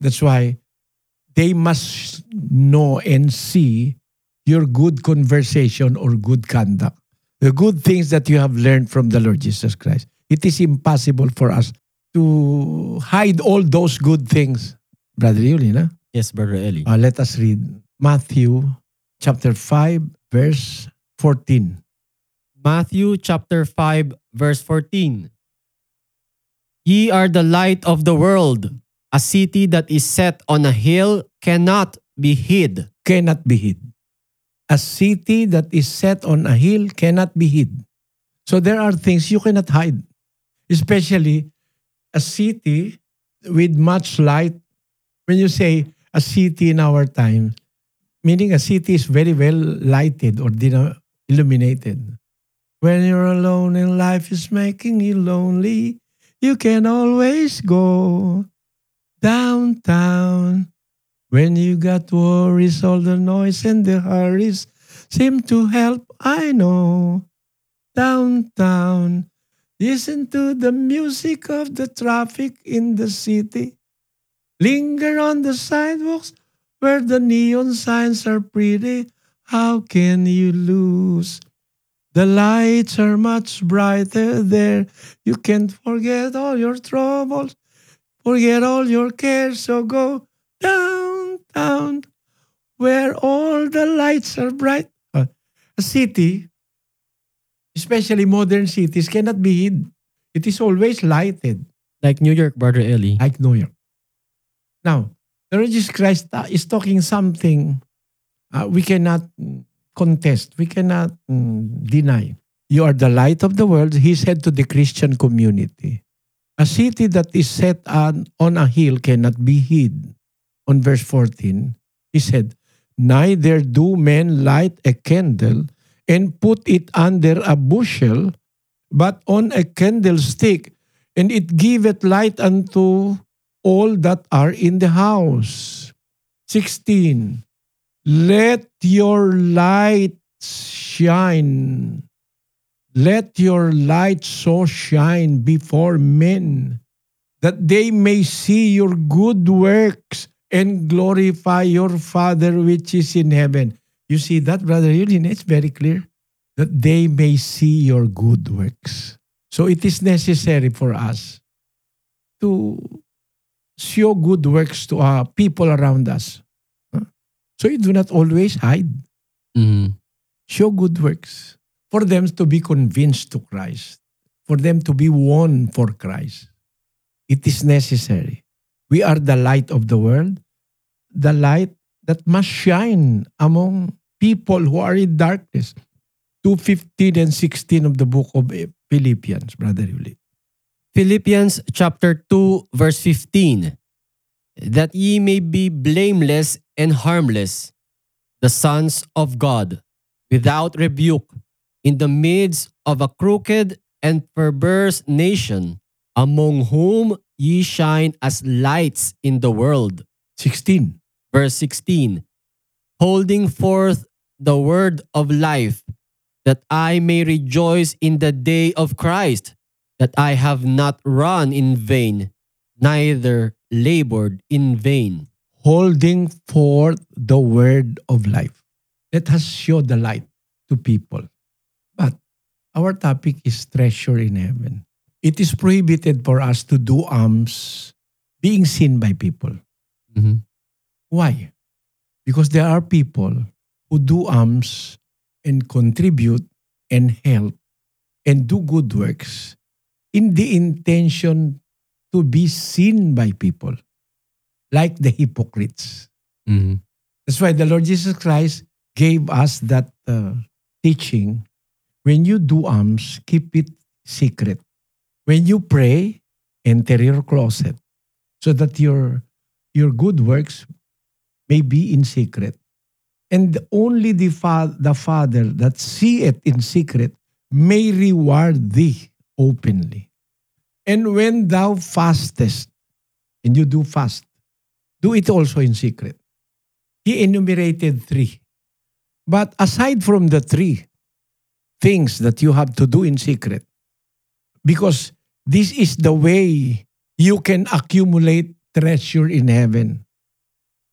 That's why they must know and see your good conversation or good conduct the good things that you have learned from the Lord Jesus Christ. It is impossible for us to hide all those good things. Brother Yuli, na? Yes, Brother Eli. Uh, let us read Matthew chapter 5, verse 14. Matthew chapter 5 verse 14. Ye are the light of the world. A city that is set on a hill cannot be hid. Cannot be hid. A city that is set on a hill cannot be hid. So there are things you cannot hide. Especially a city with much light. When you say a city in our time, meaning a city is very well lighted or illuminated. When you're alone and life is making you lonely, you can always go downtown. When you got worries, all the noise and the hurries seem to help, I know. Downtown, listen to the music of the traffic in the city. Linger on the sidewalks where the neon signs are pretty. How can you lose? The lights are much brighter there. You can't forget all your troubles, forget all your cares. So go downtown where all the lights are bright. A city, especially modern cities, cannot be hid. It is always lighted, Like New York, Brother Eli. like New York. Now, the Lord Jesus Christ uh, is talking something uh, we cannot mm, contest, we cannot mm, deny. You are the light of the world, he said to the Christian community. A city that is set on, on a hill cannot be hid. On verse 14, he said, Neither do men light a candle and put it under a bushel, but on a candlestick, and it giveth light unto all that are in the house. 16. Let your light shine. Let your light so shine before men that they may see your good works and glorify your Father which is in heaven. You see that, Brother Yulin? It's very clear that they may see your good works. So it is necessary for us to show good works to uh, people around us. Huh? So you do not always hide. Mhm. Show good works for them to be convinced to Christ, for them to be won for Christ. It is necessary. We are the light of the world, the light that must shine among people who are in darkness. 2.15 and 16 of the book of Philippians, Brother Yuli. Philippians chapter 2 verse 15 that ye may be blameless and harmless the sons of God without rebuke in the midst of a crooked and perverse nation among whom ye shine as lights in the world 16. Verse 16 holding forth the word of life that I may rejoice in the day of Christ that I have not run in vain neither labored in vain holding forth the word of life. Let us show the light to people. But our topic is treasure in heaven. It is prohibited for us to do alms being seen by people. Mhm. Why? Because there are people who do alms and contribute and help and do good works in the intention to be seen by people, like the hypocrites. Mhm. That's why the Lord Jesus Christ gave us that uh, teaching. When you do alms, keep it secret. When you pray, enter your closet so that your, your good works may be in secret. And only the, fa- the Father that seeth in secret may reward thee openly. And when thou fastest, and you do fast, do it also in secret. He enumerated three. But aside from the three things that you have to do in secret, because this is the way you can accumulate treasure in heaven.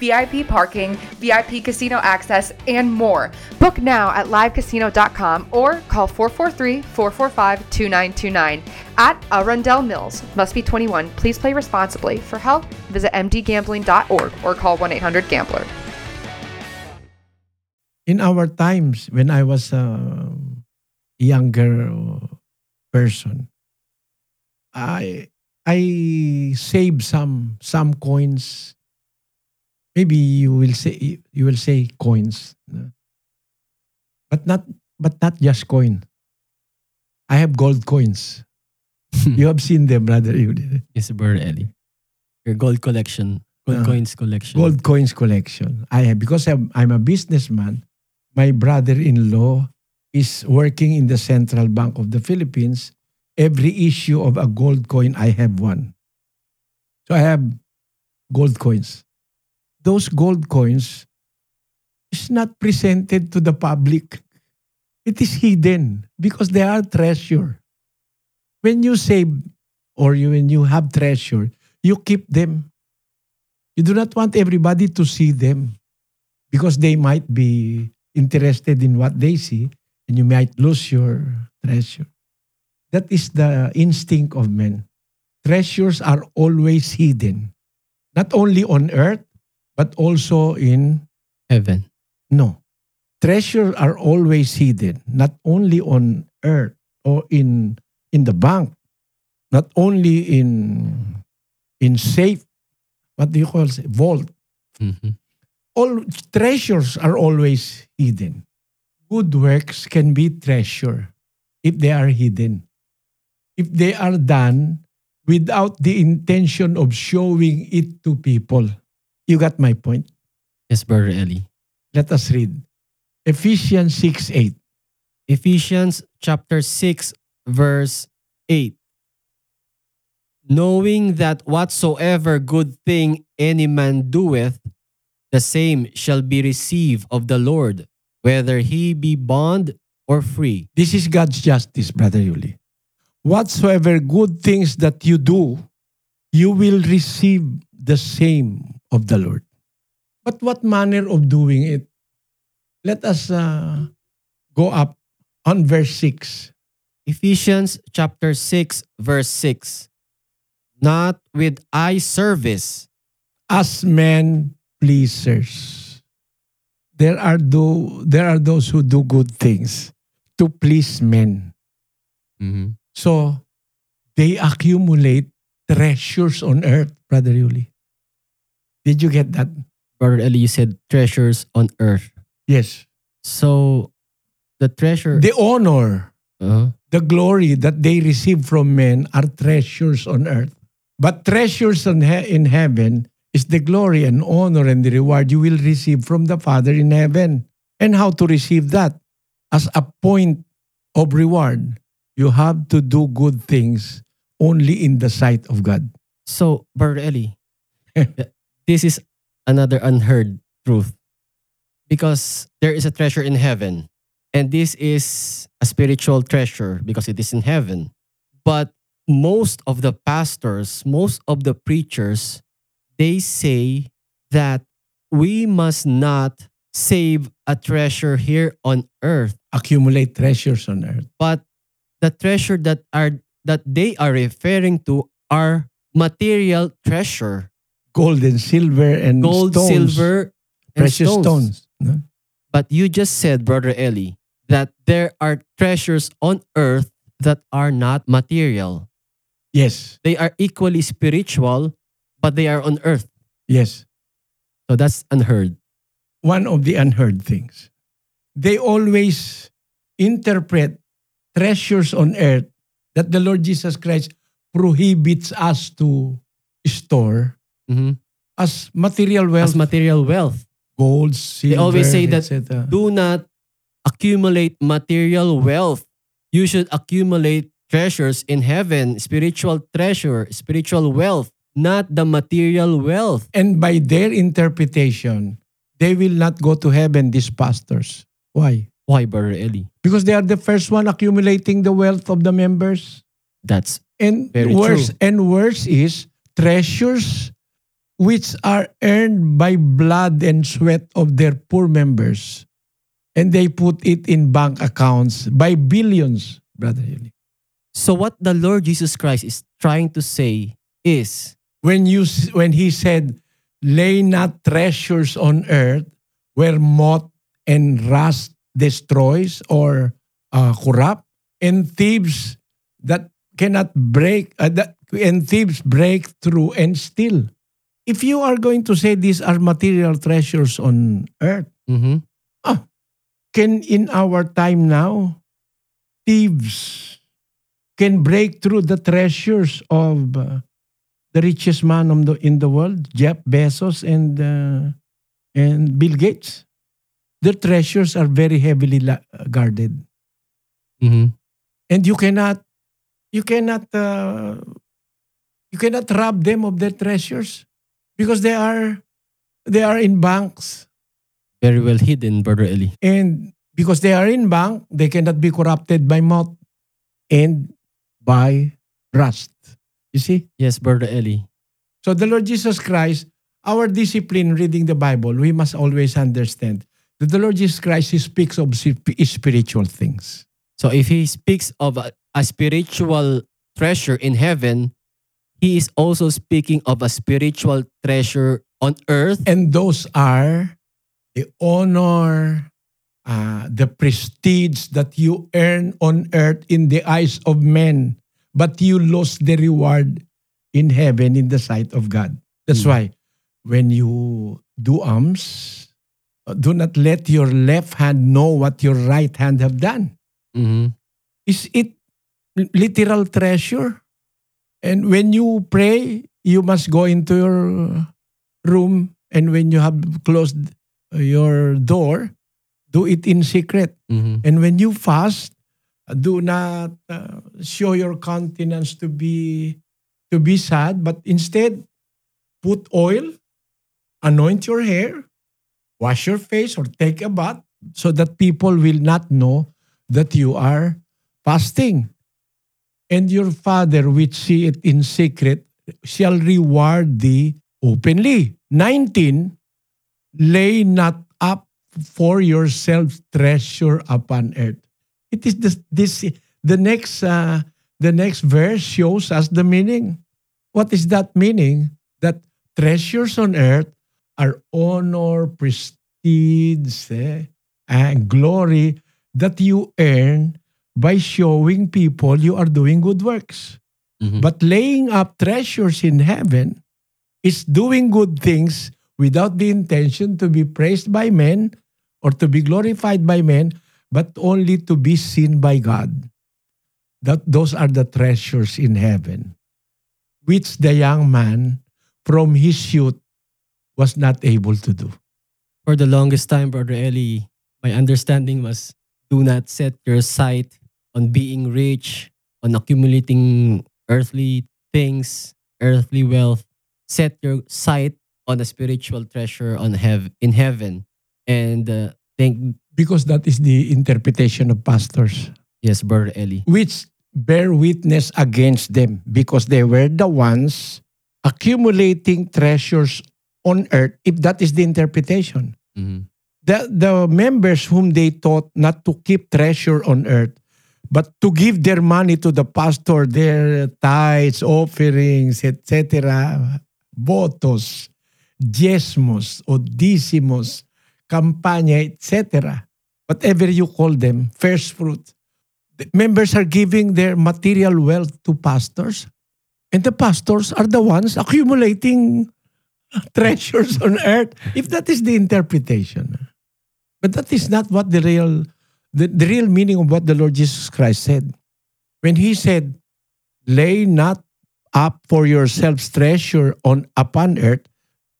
VIP parking, VIP casino access, and more. Book now at livecasino.com or call 443 445 2929 at Arundel Mills. Must be 21. Please play responsibly. For help, visit mdgambling.org or call 1 800 Gambler. in our times when I was a younger person, I I saved some some coins. Maybe you will say you will say coins, but not but not just coin. I have gold coins. you have seen them, brother. Yes, Brother Ellie. Your gold collection, gold Uh, coins collection. Gold coins collection. I have because I'm, I'm a businessman. My brother-in-law is working in the Central Bank of the Philippines. Every issue of a gold coin, I have one. So I have gold coins. Those gold coins is not presented to the public. It is hidden because they are treasure. When you save or you, when you have treasure, you keep them. You do not want everybody to see them because they might be interested in what they see and you might lose your treasure. That is the instinct of men. Treasures are always hidden, not only on earth, but also in, Heaven. no. Treasures are always hidden, not only on earth or in, in the bank, not only in, in safe, what do you call it? Vault, Mhm. all treasures are always hidden. Good works can be treasure if they are hidden. If they are done without the intention of showing it to people. You got my point. Yes, Brother Ellie. Let us read. Ephesians 6 8. Ephesians chapter 6, verse 8. Knowing that whatsoever good thing any man doeth, the same shall be received of the Lord, whether he be bond or free. This is God's justice, Brother Yuli. Whatsoever good things that you do, you will receive the same of the Lord. But what manner of doing it? Let us uh, go up on verse 6. Ephesians chapter 6, verse 6. Not with eye service. As men pleasers. There are, do, there are those who do good things to please men. So they accumulate treasures on earth, Brother Yuli. Did you get that? Brother Eli, you said treasures on earth. Yes. So the treasure. The honor, Uh-huh. the glory that they receive from men are treasures on earth. But treasures on he- in heaven is the glory and honor and the reward you will receive from the Father in heaven. And how to receive that? As a point of reward, you have to do good things only in the sight of God. So, Brother Eli, this is another unheard truth. Because there is a treasure in heaven. And this is a spiritual treasure because it is in heaven. But most of the pastors, most of the preachers, they say that we must not save a treasure here on earth Accumulate treasures on earth. but the treasure that are that they are referring to are material treasure Gold and silver and gold stones, silver and precious stones. no? but you just said brother eli that there are treasures on earth that are not material Yes, they are equally spiritual but they are on earth yes. so that's unheard one of the unheard things. They always interpret treasures on earth that the Lord Jesus Christ prohibits us to store Mhm. as material wealth, as material wealth gold, silver, they always say that do not accumulate material wealth. You should accumulate treasures in heaven, spiritual treasure, spiritual wealth, not the material wealth. And by their interpretation, they will not go to heaven, these pastors. Why? Why, Brother Eli? Because they are the first one accumulating the wealth of the members. That's And Very worse true. and worse is treasures which are earned by blood and sweat of their poor members. And they put it in bank accounts by billions, Brother Yuli. So what the Lord Jesus Christ is trying to say is When, you, when he said, lay not treasures on earth where moth and rust destroys or uh, corrupt, and thieves that cannot break, uh, that, and thieves break through and steal. If you are going to say these are material treasures on earth, Mhm. can in our time now, thieves can break through the treasures of uh, the richest man the, in the world, Jeff Bezos and uh, and Bill Gates. Their treasures are very heavily la- guarded, Mhm. and you cannot, you cannot, uh, you cannot rob them of their treasures because they are, they are in banks. very well hidden, Brother Eli. And because they are in bank, they cannot be corrupted by moth and by rust. You see? Yes, Brother Eli. So the Lord Jesus Christ, our discipline reading the Bible, we must always understand that the Lord Jesus Christ he speaks of spiritual things. So if he speaks of a, a spiritual treasure in heaven, he is also speaking of a spiritual treasure on earth. And those are the honor, uh, the prestige that you earn on earth in the eyes of men, but you lose the reward in heaven in the sight of God. That's Hmm. why when you do alms, uh, do not let your left hand know what your right hand have done. Mhm. Is it literal treasure? And when you pray, you must go into your room and when you have closed your door, do it in secret. Mhm. And when you fast, do not uh, show your countenance to be to be sad, but instead put oil, anoint your hair, wash your face or take a bath so that people will not know that you are fasting. And your father which see it in secret shall reward thee openly. 19 lay not up for yourself treasure upon earth. It is this, this the next uh, the next verse shows us the meaning. What is that meaning? That treasures on earth are honor, prestige, eh, and glory that you earn by showing people you are doing good works. Mhm. But laying up treasures in heaven is doing good things without the intention to be praised by men or to be glorified by men, but only to be seen by God. That those are the treasures in heaven, which the young man from his youth was not able to do. For the longest time, Brother Eli, my understanding was do not set your sight on being rich, on accumulating earthly things, earthly wealth. Set your sight on a spiritual treasure on hev- in heaven. And uh, thank Because that is the interpretation of pastors. yes, Brother Eli. which bear witness against them because they were the ones accumulating treasures on earth if that is the interpretation Mhm. the the members whom they taught not to keep treasure on earth but to give their money to the pastor their tithes offerings etc votos diezmos odísimos campaña etc whatever you call them first fruit the members are giving their material wealth to pastors and the pastors are the ones accumulating treasures on earth if that is the interpretation. But that is not what the real the, the real meaning of what the lord jesus christ said. When he said lay not up for yourselves treasure on upon earth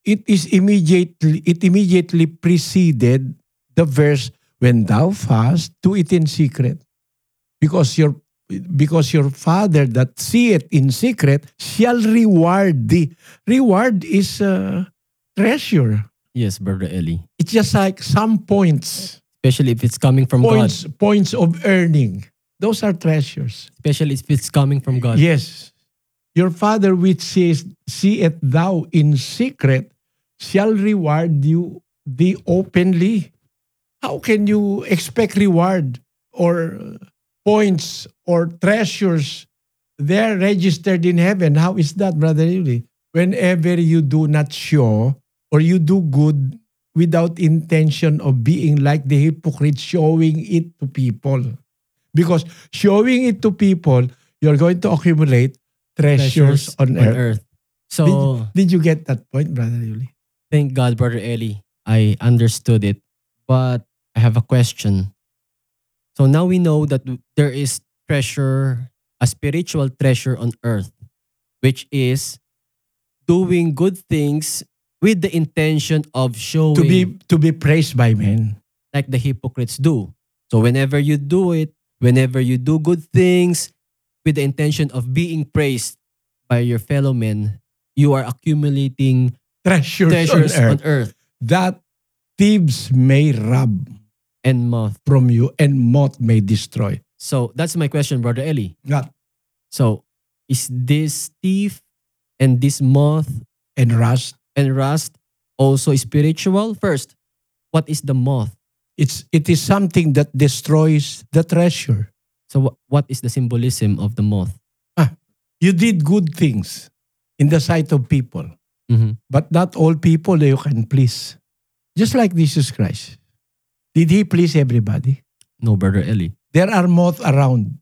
it is immediately it immediately preceded the verse when thou fast do it in secret. Because your because your father that seeth in secret shall reward thee. Reward is uh, treasure. Yes, Brother Eli. it's just like some points Especially if it's coming from points God. points of earning those are treasures Especially if it's coming from God. yes Your Father which sees, seeth thou in secret shall reward you thee openly. How can you expect reward or points or treasures there registered in heaven? How is that, Brother Yuli? Whenever you do not show or you do good without intention of being like the hypocrite showing it to people. Because showing it to people, you're going to accumulate treasures, on, earth. So Did, did you get that point, Brother Yuli? thank God, Brother Eli, I understood it. But I have a question. So now we know that there is treasure, a spiritual treasure on earth, which is doing good things with the intention of showing To be to be praised by men. like the hypocrites do. So whenever you do it, whenever you do good things with the intention of being praised by your fellow men, you are accumulating Treasures, treasures on, earth. on earth that thieves may rob and moth. from you and moth may destroy. So that's my question, Brother Eli. Yeah. So is this thief and this moth And rust. And rust also spiritual? First, what is the moth? It's it is something that destroys the treasure. So wh- what is the symbolism of the moth? Ah, You did good things in the sight of people, Mhm. but not all people you can please. Just like Jesus Christ. Did he please everybody? No, Brother Eli. There are moths around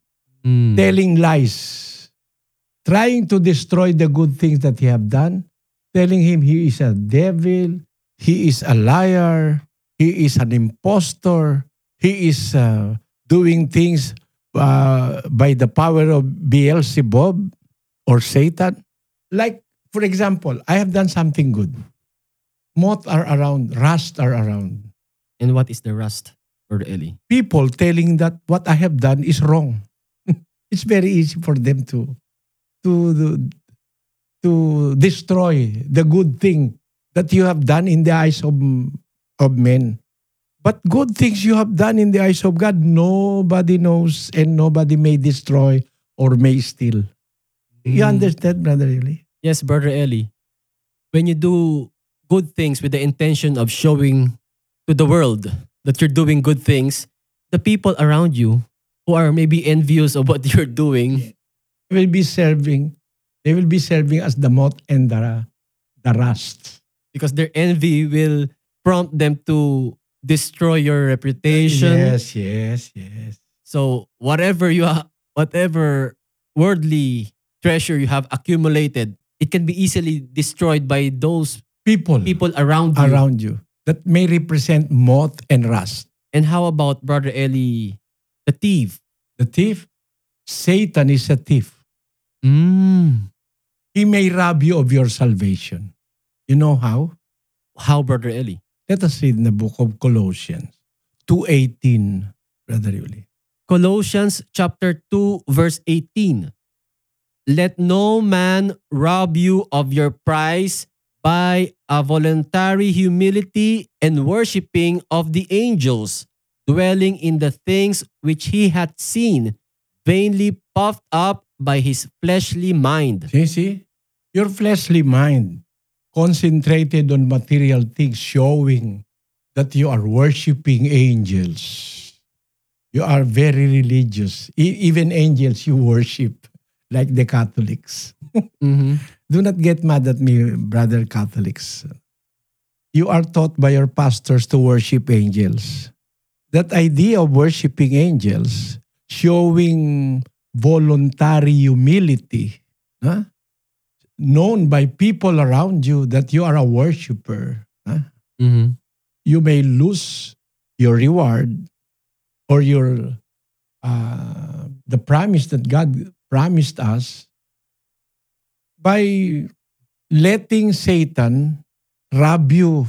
Mm. telling lies, trying to destroy the good things that he have done, telling him he is a devil, he is a liar, he is an impostor, he is uh, doing things uh, by the power of Beelzebub or Satan. Like, for example, I have done something good. Moth are around, rust are around. And what is the rust, Brother Eli? people telling that what I have done is wrong. it's very easy for them to to to destroy the good thing that you have done in the eyes of of men. But good things you have done in the eyes of God, nobody knows and nobody may destroy or may steal. You Mm. understand, brother? Really? Yes, Brother Eli. When you do good things with the intention of showing to the world that you're doing good things, the people around you who are maybe envious of what you're doing, will be serving. They will be serving as the moth and the the rust. because their envy will prompt them to destroy your reputation. Yes, yes, yes. So whatever you ha- whatever worldly treasure you have accumulated, it can be easily destroyed by those People, people around you. around you that may represent moth and rust. And how about Brother Eli, the thief? The thief, Satan is a thief. Mm. He may rob you of your salvation. You know how? How, Brother Eli? Let us read in the book of Colossians 2.18, Brother Yuli. Colossians chapter 2 verse 18. Let no man rob you of your prize by a voluntary humility and worshiping of the angels, dwelling in the things which he hath seen, vainly puffed up by his fleshly mind. See, see? Your fleshly mind concentrated on material things showing that you are worshiping angels. You are very religious. E- even angels you worship like the Catholics. Mhm. Do not get mad at me, brother Catholics. You are taught by your pastors to worship angels. That idea of worshiping angels, showing voluntary humility, huh? known by people around you that you are a worshiper, huh? Mhm. you may lose your reward or your uh, the promise that God promised us by letting Satan rob you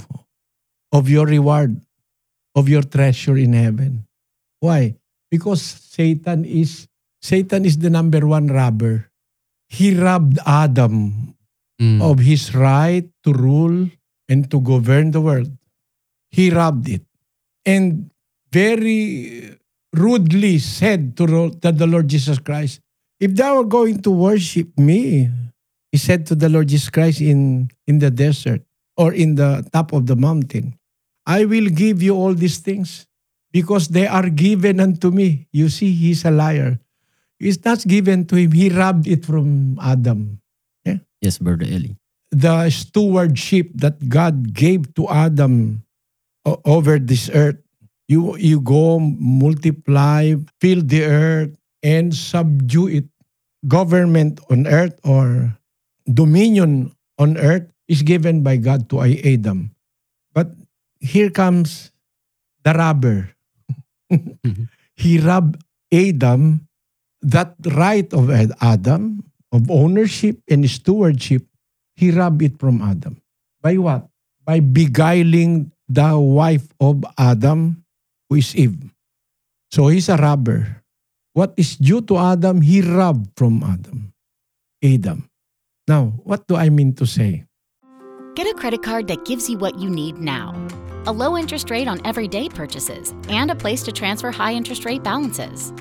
of your reward, of your treasure in heaven. Why? Because Satan is Satan is the number one robber. He robbed Adam Mm. of his right to rule and to govern the world. He robbed it. And very rudely said to, the Lord Jesus Christ, If thou are going to worship me, He said to the Lord Jesus Christ in, in the desert or in the top of the mountain, I will give you all these things because they are given unto me. You see, he's a liar. It's not given to him. He robbed it from Adam. Yes, Brother Eli. The stewardship that God gave to Adam over this earth. You, you go multiply, fill the earth, and subdue it. Government on earth or dominion on earth is given by God to Adam. But here comes the robber. he robbed Adam that right of Adam, of ownership and stewardship, he robbed it from Adam. By what? By beguiling the wife of Adam, who is Eve. So he's a robber. What is due to Adam, he robbed from Adam. Adam. Now, what do I mean to say? Get a credit card that gives you what you need now. A low interest rate on everyday purchases and a place to transfer high interest rate balances.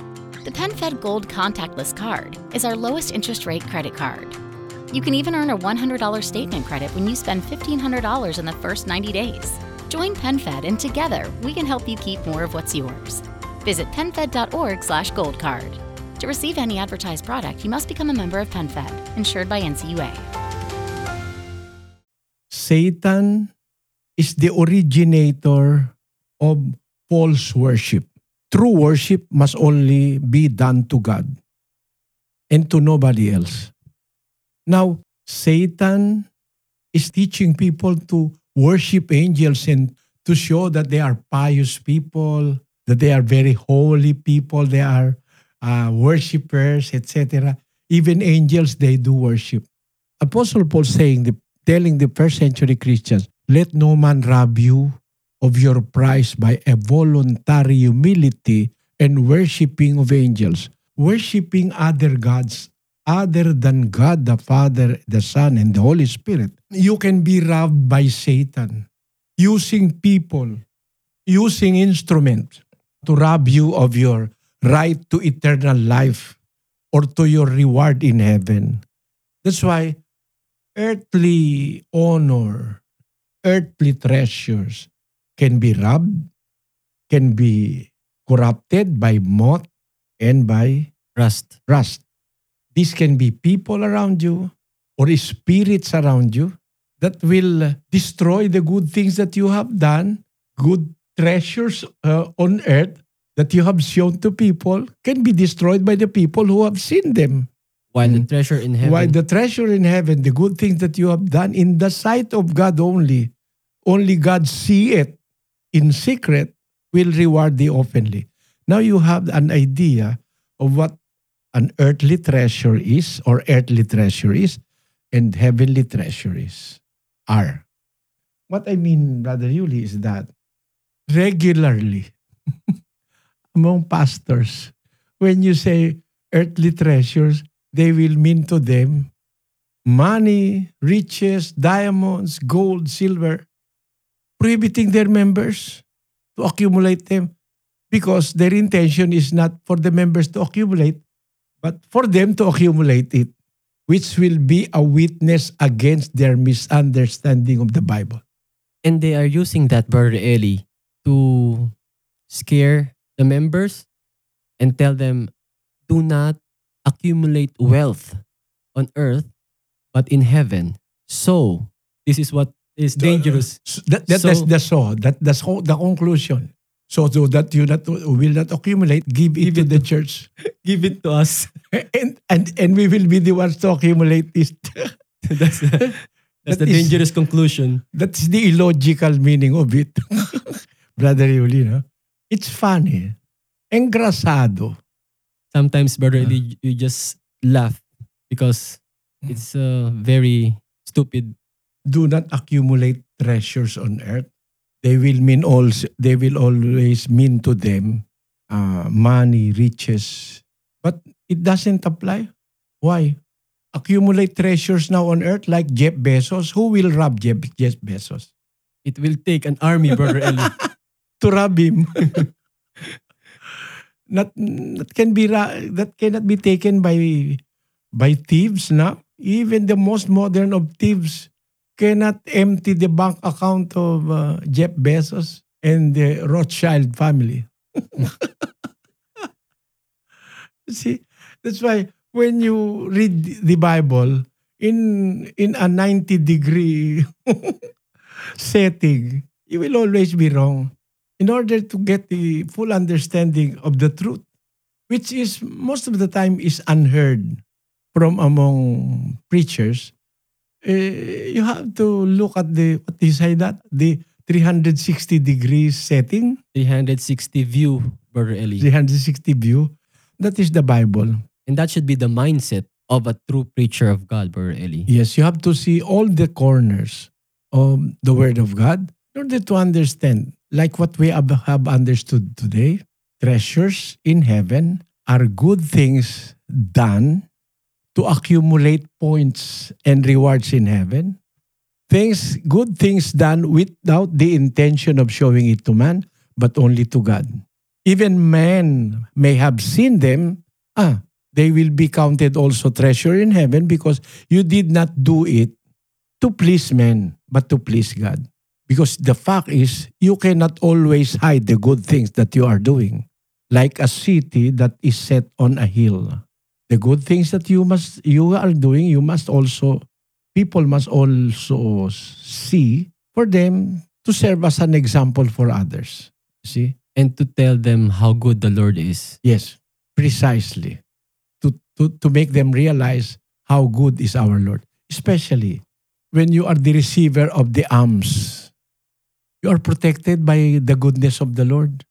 The PenFed Gold Contactless Card is our lowest interest rate credit card. You can even earn a $100 statement credit when you spend $1,500 in the first 90 days. Join PenFed and together we can help you keep more of what's yours. Visit penfed.org slash goldcard. To receive any advertised product, you must become a member of PenFed, insured by NCUA. Satan is the originator of false worship. True worship must only be done to God and to nobody else. Now, Satan is teaching people to worship angels and to show that they are pious people, that they are very holy people, they are uh, worshippers, etc. Even angels, they do worship. Apostle Paul saying, the, telling the first century Christians, let no man rob you of your prize by a voluntary humility and worshiping of angels, worshiping other gods other than God the Father, the Son, and the Holy Spirit. You can be robbed by Satan using people, using instruments to rob you of your right to eternal life or to your reward in heaven. That's why earthly honor, earthly treasures can be robbed, can be corrupted by moth and by Rust. rust. These can be people around you or spirits around you that will destroy the good things that you have done, good treasures uh, on earth that you have shown to people can be destroyed by the people who have seen them. While the Mm. treasure in heaven, While the treasure in heaven, the good things that you have done in the sight of God only, only God see it in secret, will reward thee openly. Now you have an idea of what an earthly treasure is or earthly treasure is and heavenly treasure is are. What I mean, Brother Yuli, is that regularly among pastors, when you say earthly treasures, they will mean to them money, riches, diamonds, gold, silver, prohibiting their members to accumulate them because their intention is not for the members to accumulate, but for them to accumulate it, which will be a witness against their misunderstanding of the Bible. and they are using that, Brother Eli, to scare the members and tell them, do not accumulate wealth on earth, but in heaven. So, this is what is dangerous. So that, that, that's So- the so. That, that's ho- the conclusion. So, so that you not will not accumulate, give it to the church, Give it to us. and and and we will be the ones to accumulate this. that's the, that's That the is- dangerous conclusion. That's the illogical meaning of it, brother Yuli. No? It's funny, engrasado. Sometimes, Brother Eli, you just laugh because it's uh, very stupid. Do not accumulate treasures on earth. They will mean also. They will always mean to them uh, money, riches, but it doesn't apply. Why? Accumulate treasures now on earth like Jeff Bezos. Who will rob Jeff, Jeff Bezos? It will take an army, Brother Eli. To rob him. not that can be that cannot be taken by by thieves now. Even the most modern of thieves cannot empty the bank account of uh, Jeff Bezos and the Rothschild family. See, that's why when you read the Bible in in a 90 degree setting, you will always be wrong. In order to get the full understanding of the truth, which is most of the time is unheard from among preachers, Eh, you have to look at the what do you say that the 360 degrees setting, 360 view, Brother Eli. 360 view. That is the Bible. And that should be the mindset of a true preacher of God, Brother Eli. Yes, you have to see all the corners of the Word of God in order to understand, like what we have have understood today, treasures in heaven are good things done to accumulate points and rewards in heaven. Things, good things done without the intention of showing it to man, but only to God. Even men may have seen them, ah, they will be counted also treasure in heaven because you did not do it to please men, but to please God. Because the fact is, you cannot always hide the good things that you are doing. Like a city that is set on a hill. The good things that you must you are doing, you must also people must also see for them to serve as an example for others. See? And to tell them how good the Lord is. Yes, precisely. To, to, to make them realize how good is our Lord. Especially when you are the receiver of the alms. You are protected by the goodness of the Lord.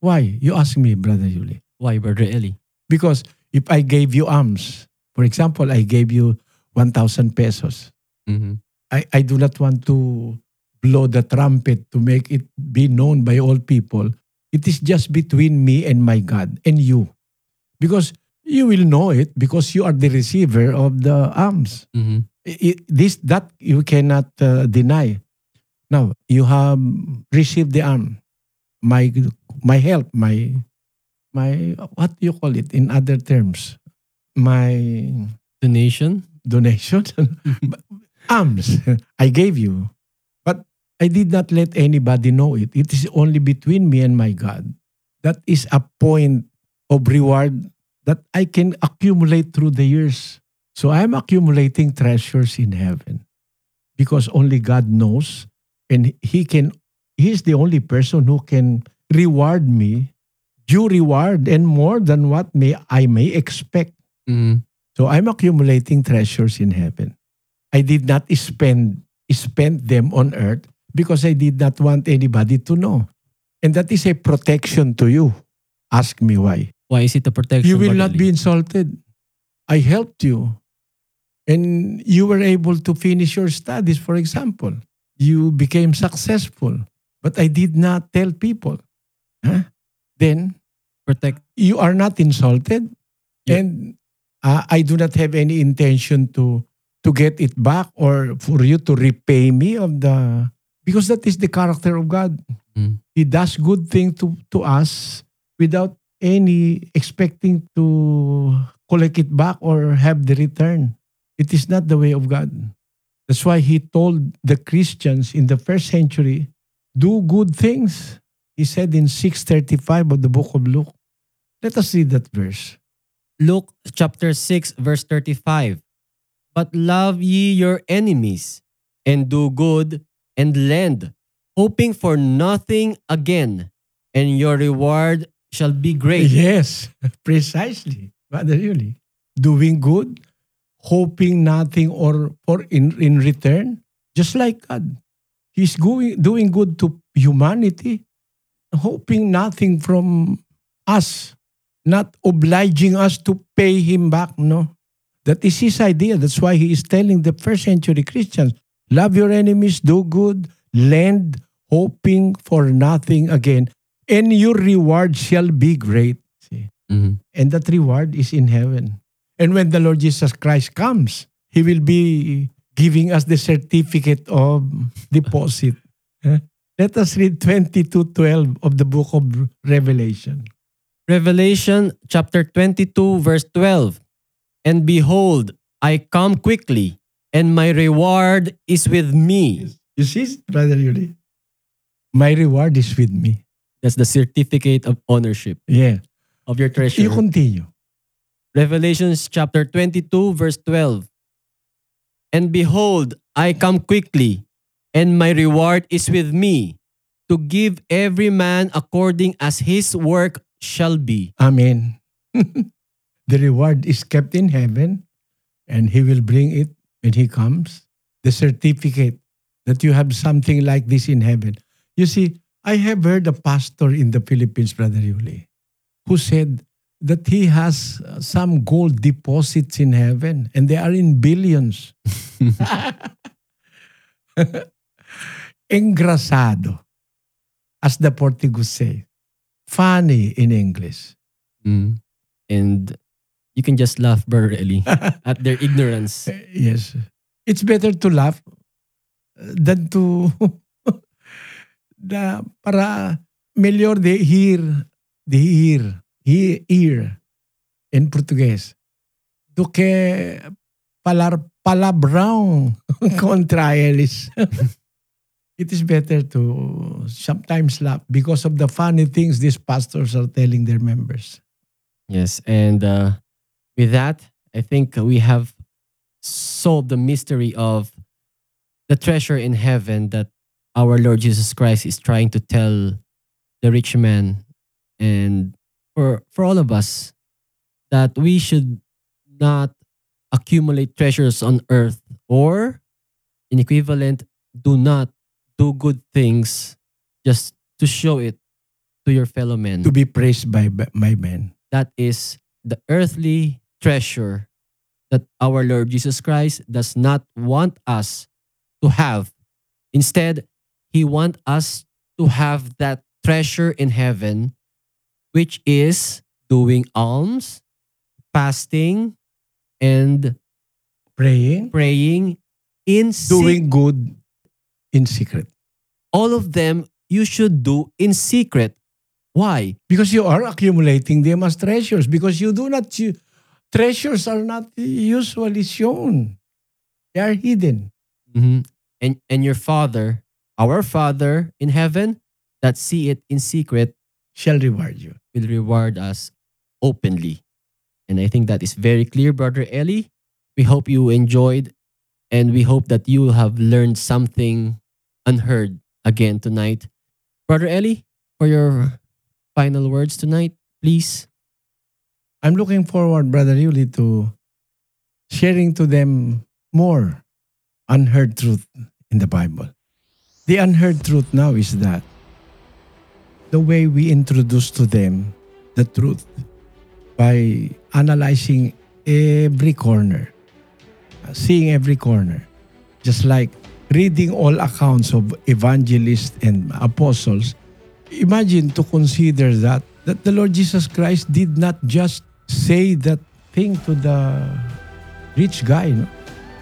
Why? You ask me, Brother Yuli. Why, Brother Eli? Because if I gave you alms, for example, I gave you 1,000 pesos. Mhm. I, I do not want to blow the trumpet to make it be known by all people. It is just between me and my God and you. Because you will know it because you are the receiver of the alms. Mhm. I- I- this that you cannot uh, deny. Now you have received the arm, my my help, my my what do you call it in other terms, my Donation? donation, arms I gave you, but I did not let anybody know it. It is only between me and my God. That is a point of reward that I can accumulate through the years. So I'm accumulating treasures in heaven because only God knows and he can he's the only person who can reward me due reward and more than what may I may expect. Mhm. So I'm accumulating treasures in heaven. I did not spend spend them on earth because I did not want anybody to know. And that is a protection to you. Ask me why. Why is it a protection? You will not be insulted. I helped you. And you were able to finish your studies, for example. You became successful. But I did not tell people. Huh? Then protect. you are not insulted. Yeah. And uh, I do not have any intention to to get it back or for you to repay me of the because that is the character of God. Mm. He does good thing to to us without any expecting to collect it back or have the return. It is not the way of God. That's why he told the Christians in the first century, do good things. He said in 635 of the book of Luke. Let us read that verse. Luke chapter 6 verse 35. But love ye your enemies and do good and lend, hoping for nothing again, and your reward shall be great. Yes, precisely. Brother Yuli. Doing good, hoping nothing or for in, in return, just like God. He's going doing good to humanity, hoping nothing from us, not obliging us to pay him back, no. That is his idea. That's why he is telling the first century Christians, love your enemies, do good, lend, hoping for nothing again, and your reward shall be great. See? Mhm. And that reward is in heaven. And when the Lord Jesus Christ comes, He will be giving us the certificate of deposit. Let us read 22.12 of the book of Revelation. Revelation chapter 22 verse 12. And behold, I come quickly, and my reward is with me. You see, Brother Yuli? My reward is with me. That's the certificate of ownership Yeah. of your treasure. You continue. Revelations chapter 22, verse 12. And behold, I come quickly, and my reward is with me, to give every man according as his work shall be. Amen. the reward is kept in heaven, and He will bring it when He comes. The certificate that you have something like this in heaven. You see, I have heard a pastor in the Philippines, Brother Yuli, who said that he has uh, some gold deposits in heaven, and they are in billions. Engrasado, as the Portuguese say. Funny in English. Mm. And you can just laugh, Eli, at their ignorance. Eh, Yes. It's better to laugh uh, than to the para melhor de hear de hear hear, ear in Português do que falar palavrão contra eles. It is better to sometimes laugh because of the funny things these pastors are telling their members. Yes, and uh, with that, I think we have solved the mystery of the treasure in heaven that our Lord Jesus Christ is trying to tell the rich man and for for all of us that we should not accumulate treasures on earth or in equivalent do not do good things just to show it to your fellow men To be praised by by my men. that is the earthly treasure that our Lord Jesus Christ does not want us to have. Instead, He wants us to have that treasure in heaven, which is doing alms, fasting, and Praying, praying in doing good in secret. All of them you should do in secret. Why? Because you are accumulating them as treasures. Because you do not, you, treasures are not usually shown. They are hidden. Mhm. And and your Father, our Father in heaven, that see it in secret, Shall reward you. will reward us openly. And I think that is very clear, Brother Eli. We hope you enjoyed, and we hope that you will have learned something unheard again tonight. Brother Eli, for your final words tonight, please. I'm looking forward, Brother Yuli, to sharing to them more unheard truth in the Bible. The unheard truth now is that the way we introduce to them the truth by analyzing every corner, seeing every corner, just like reading all accounts of evangelists and apostles, imagine to consider that that the Lord Jesus Christ did not just say that thing to the rich guy. No?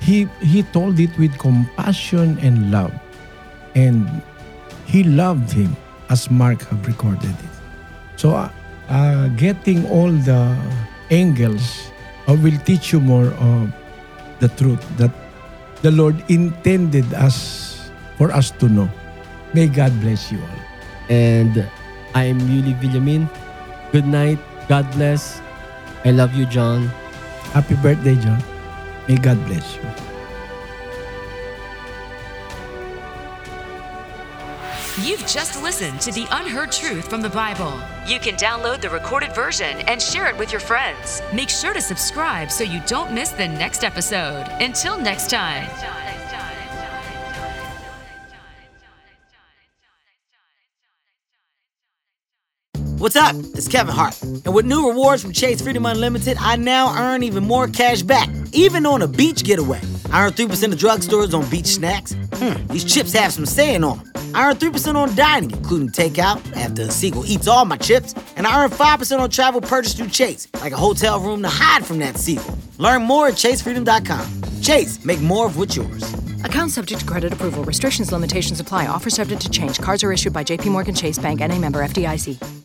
He he told it with compassion and love. And he loved him as Mark have recorded it. So uh, uh, getting all the angles uh, will teach you more of the truth that the Lord intended us for us to know. May God bless you all. And I am Yuli Villamin. Good night. God bless. I love you, John. Happy birthday, John. May God bless you. You've just listened to the unheard truth from the Bible. You can download the recorded version and share it with your friends. Make sure to subscribe so you don't miss the next episode. Until next time. What's up? It's Kevin Hart. And with new rewards from Chase Freedom Unlimited, I now earn even more cash back, even on a beach getaway. I earn 3% of drugstores on beach snacks. Hmm, these chips have some saying on them. I earn 3% on dining, including takeout, after sequel eats all my chips. And I earn 5% on travel purchased through Chase, like a hotel room to hide from that sequel. Learn more at chasefreedom.com. Chase, make more of what's yours. Account subject to credit approval. Restrictions, limitations apply. Offer subject to change. Cards are issued by JPMorgan Chase Bank and a member FDIC.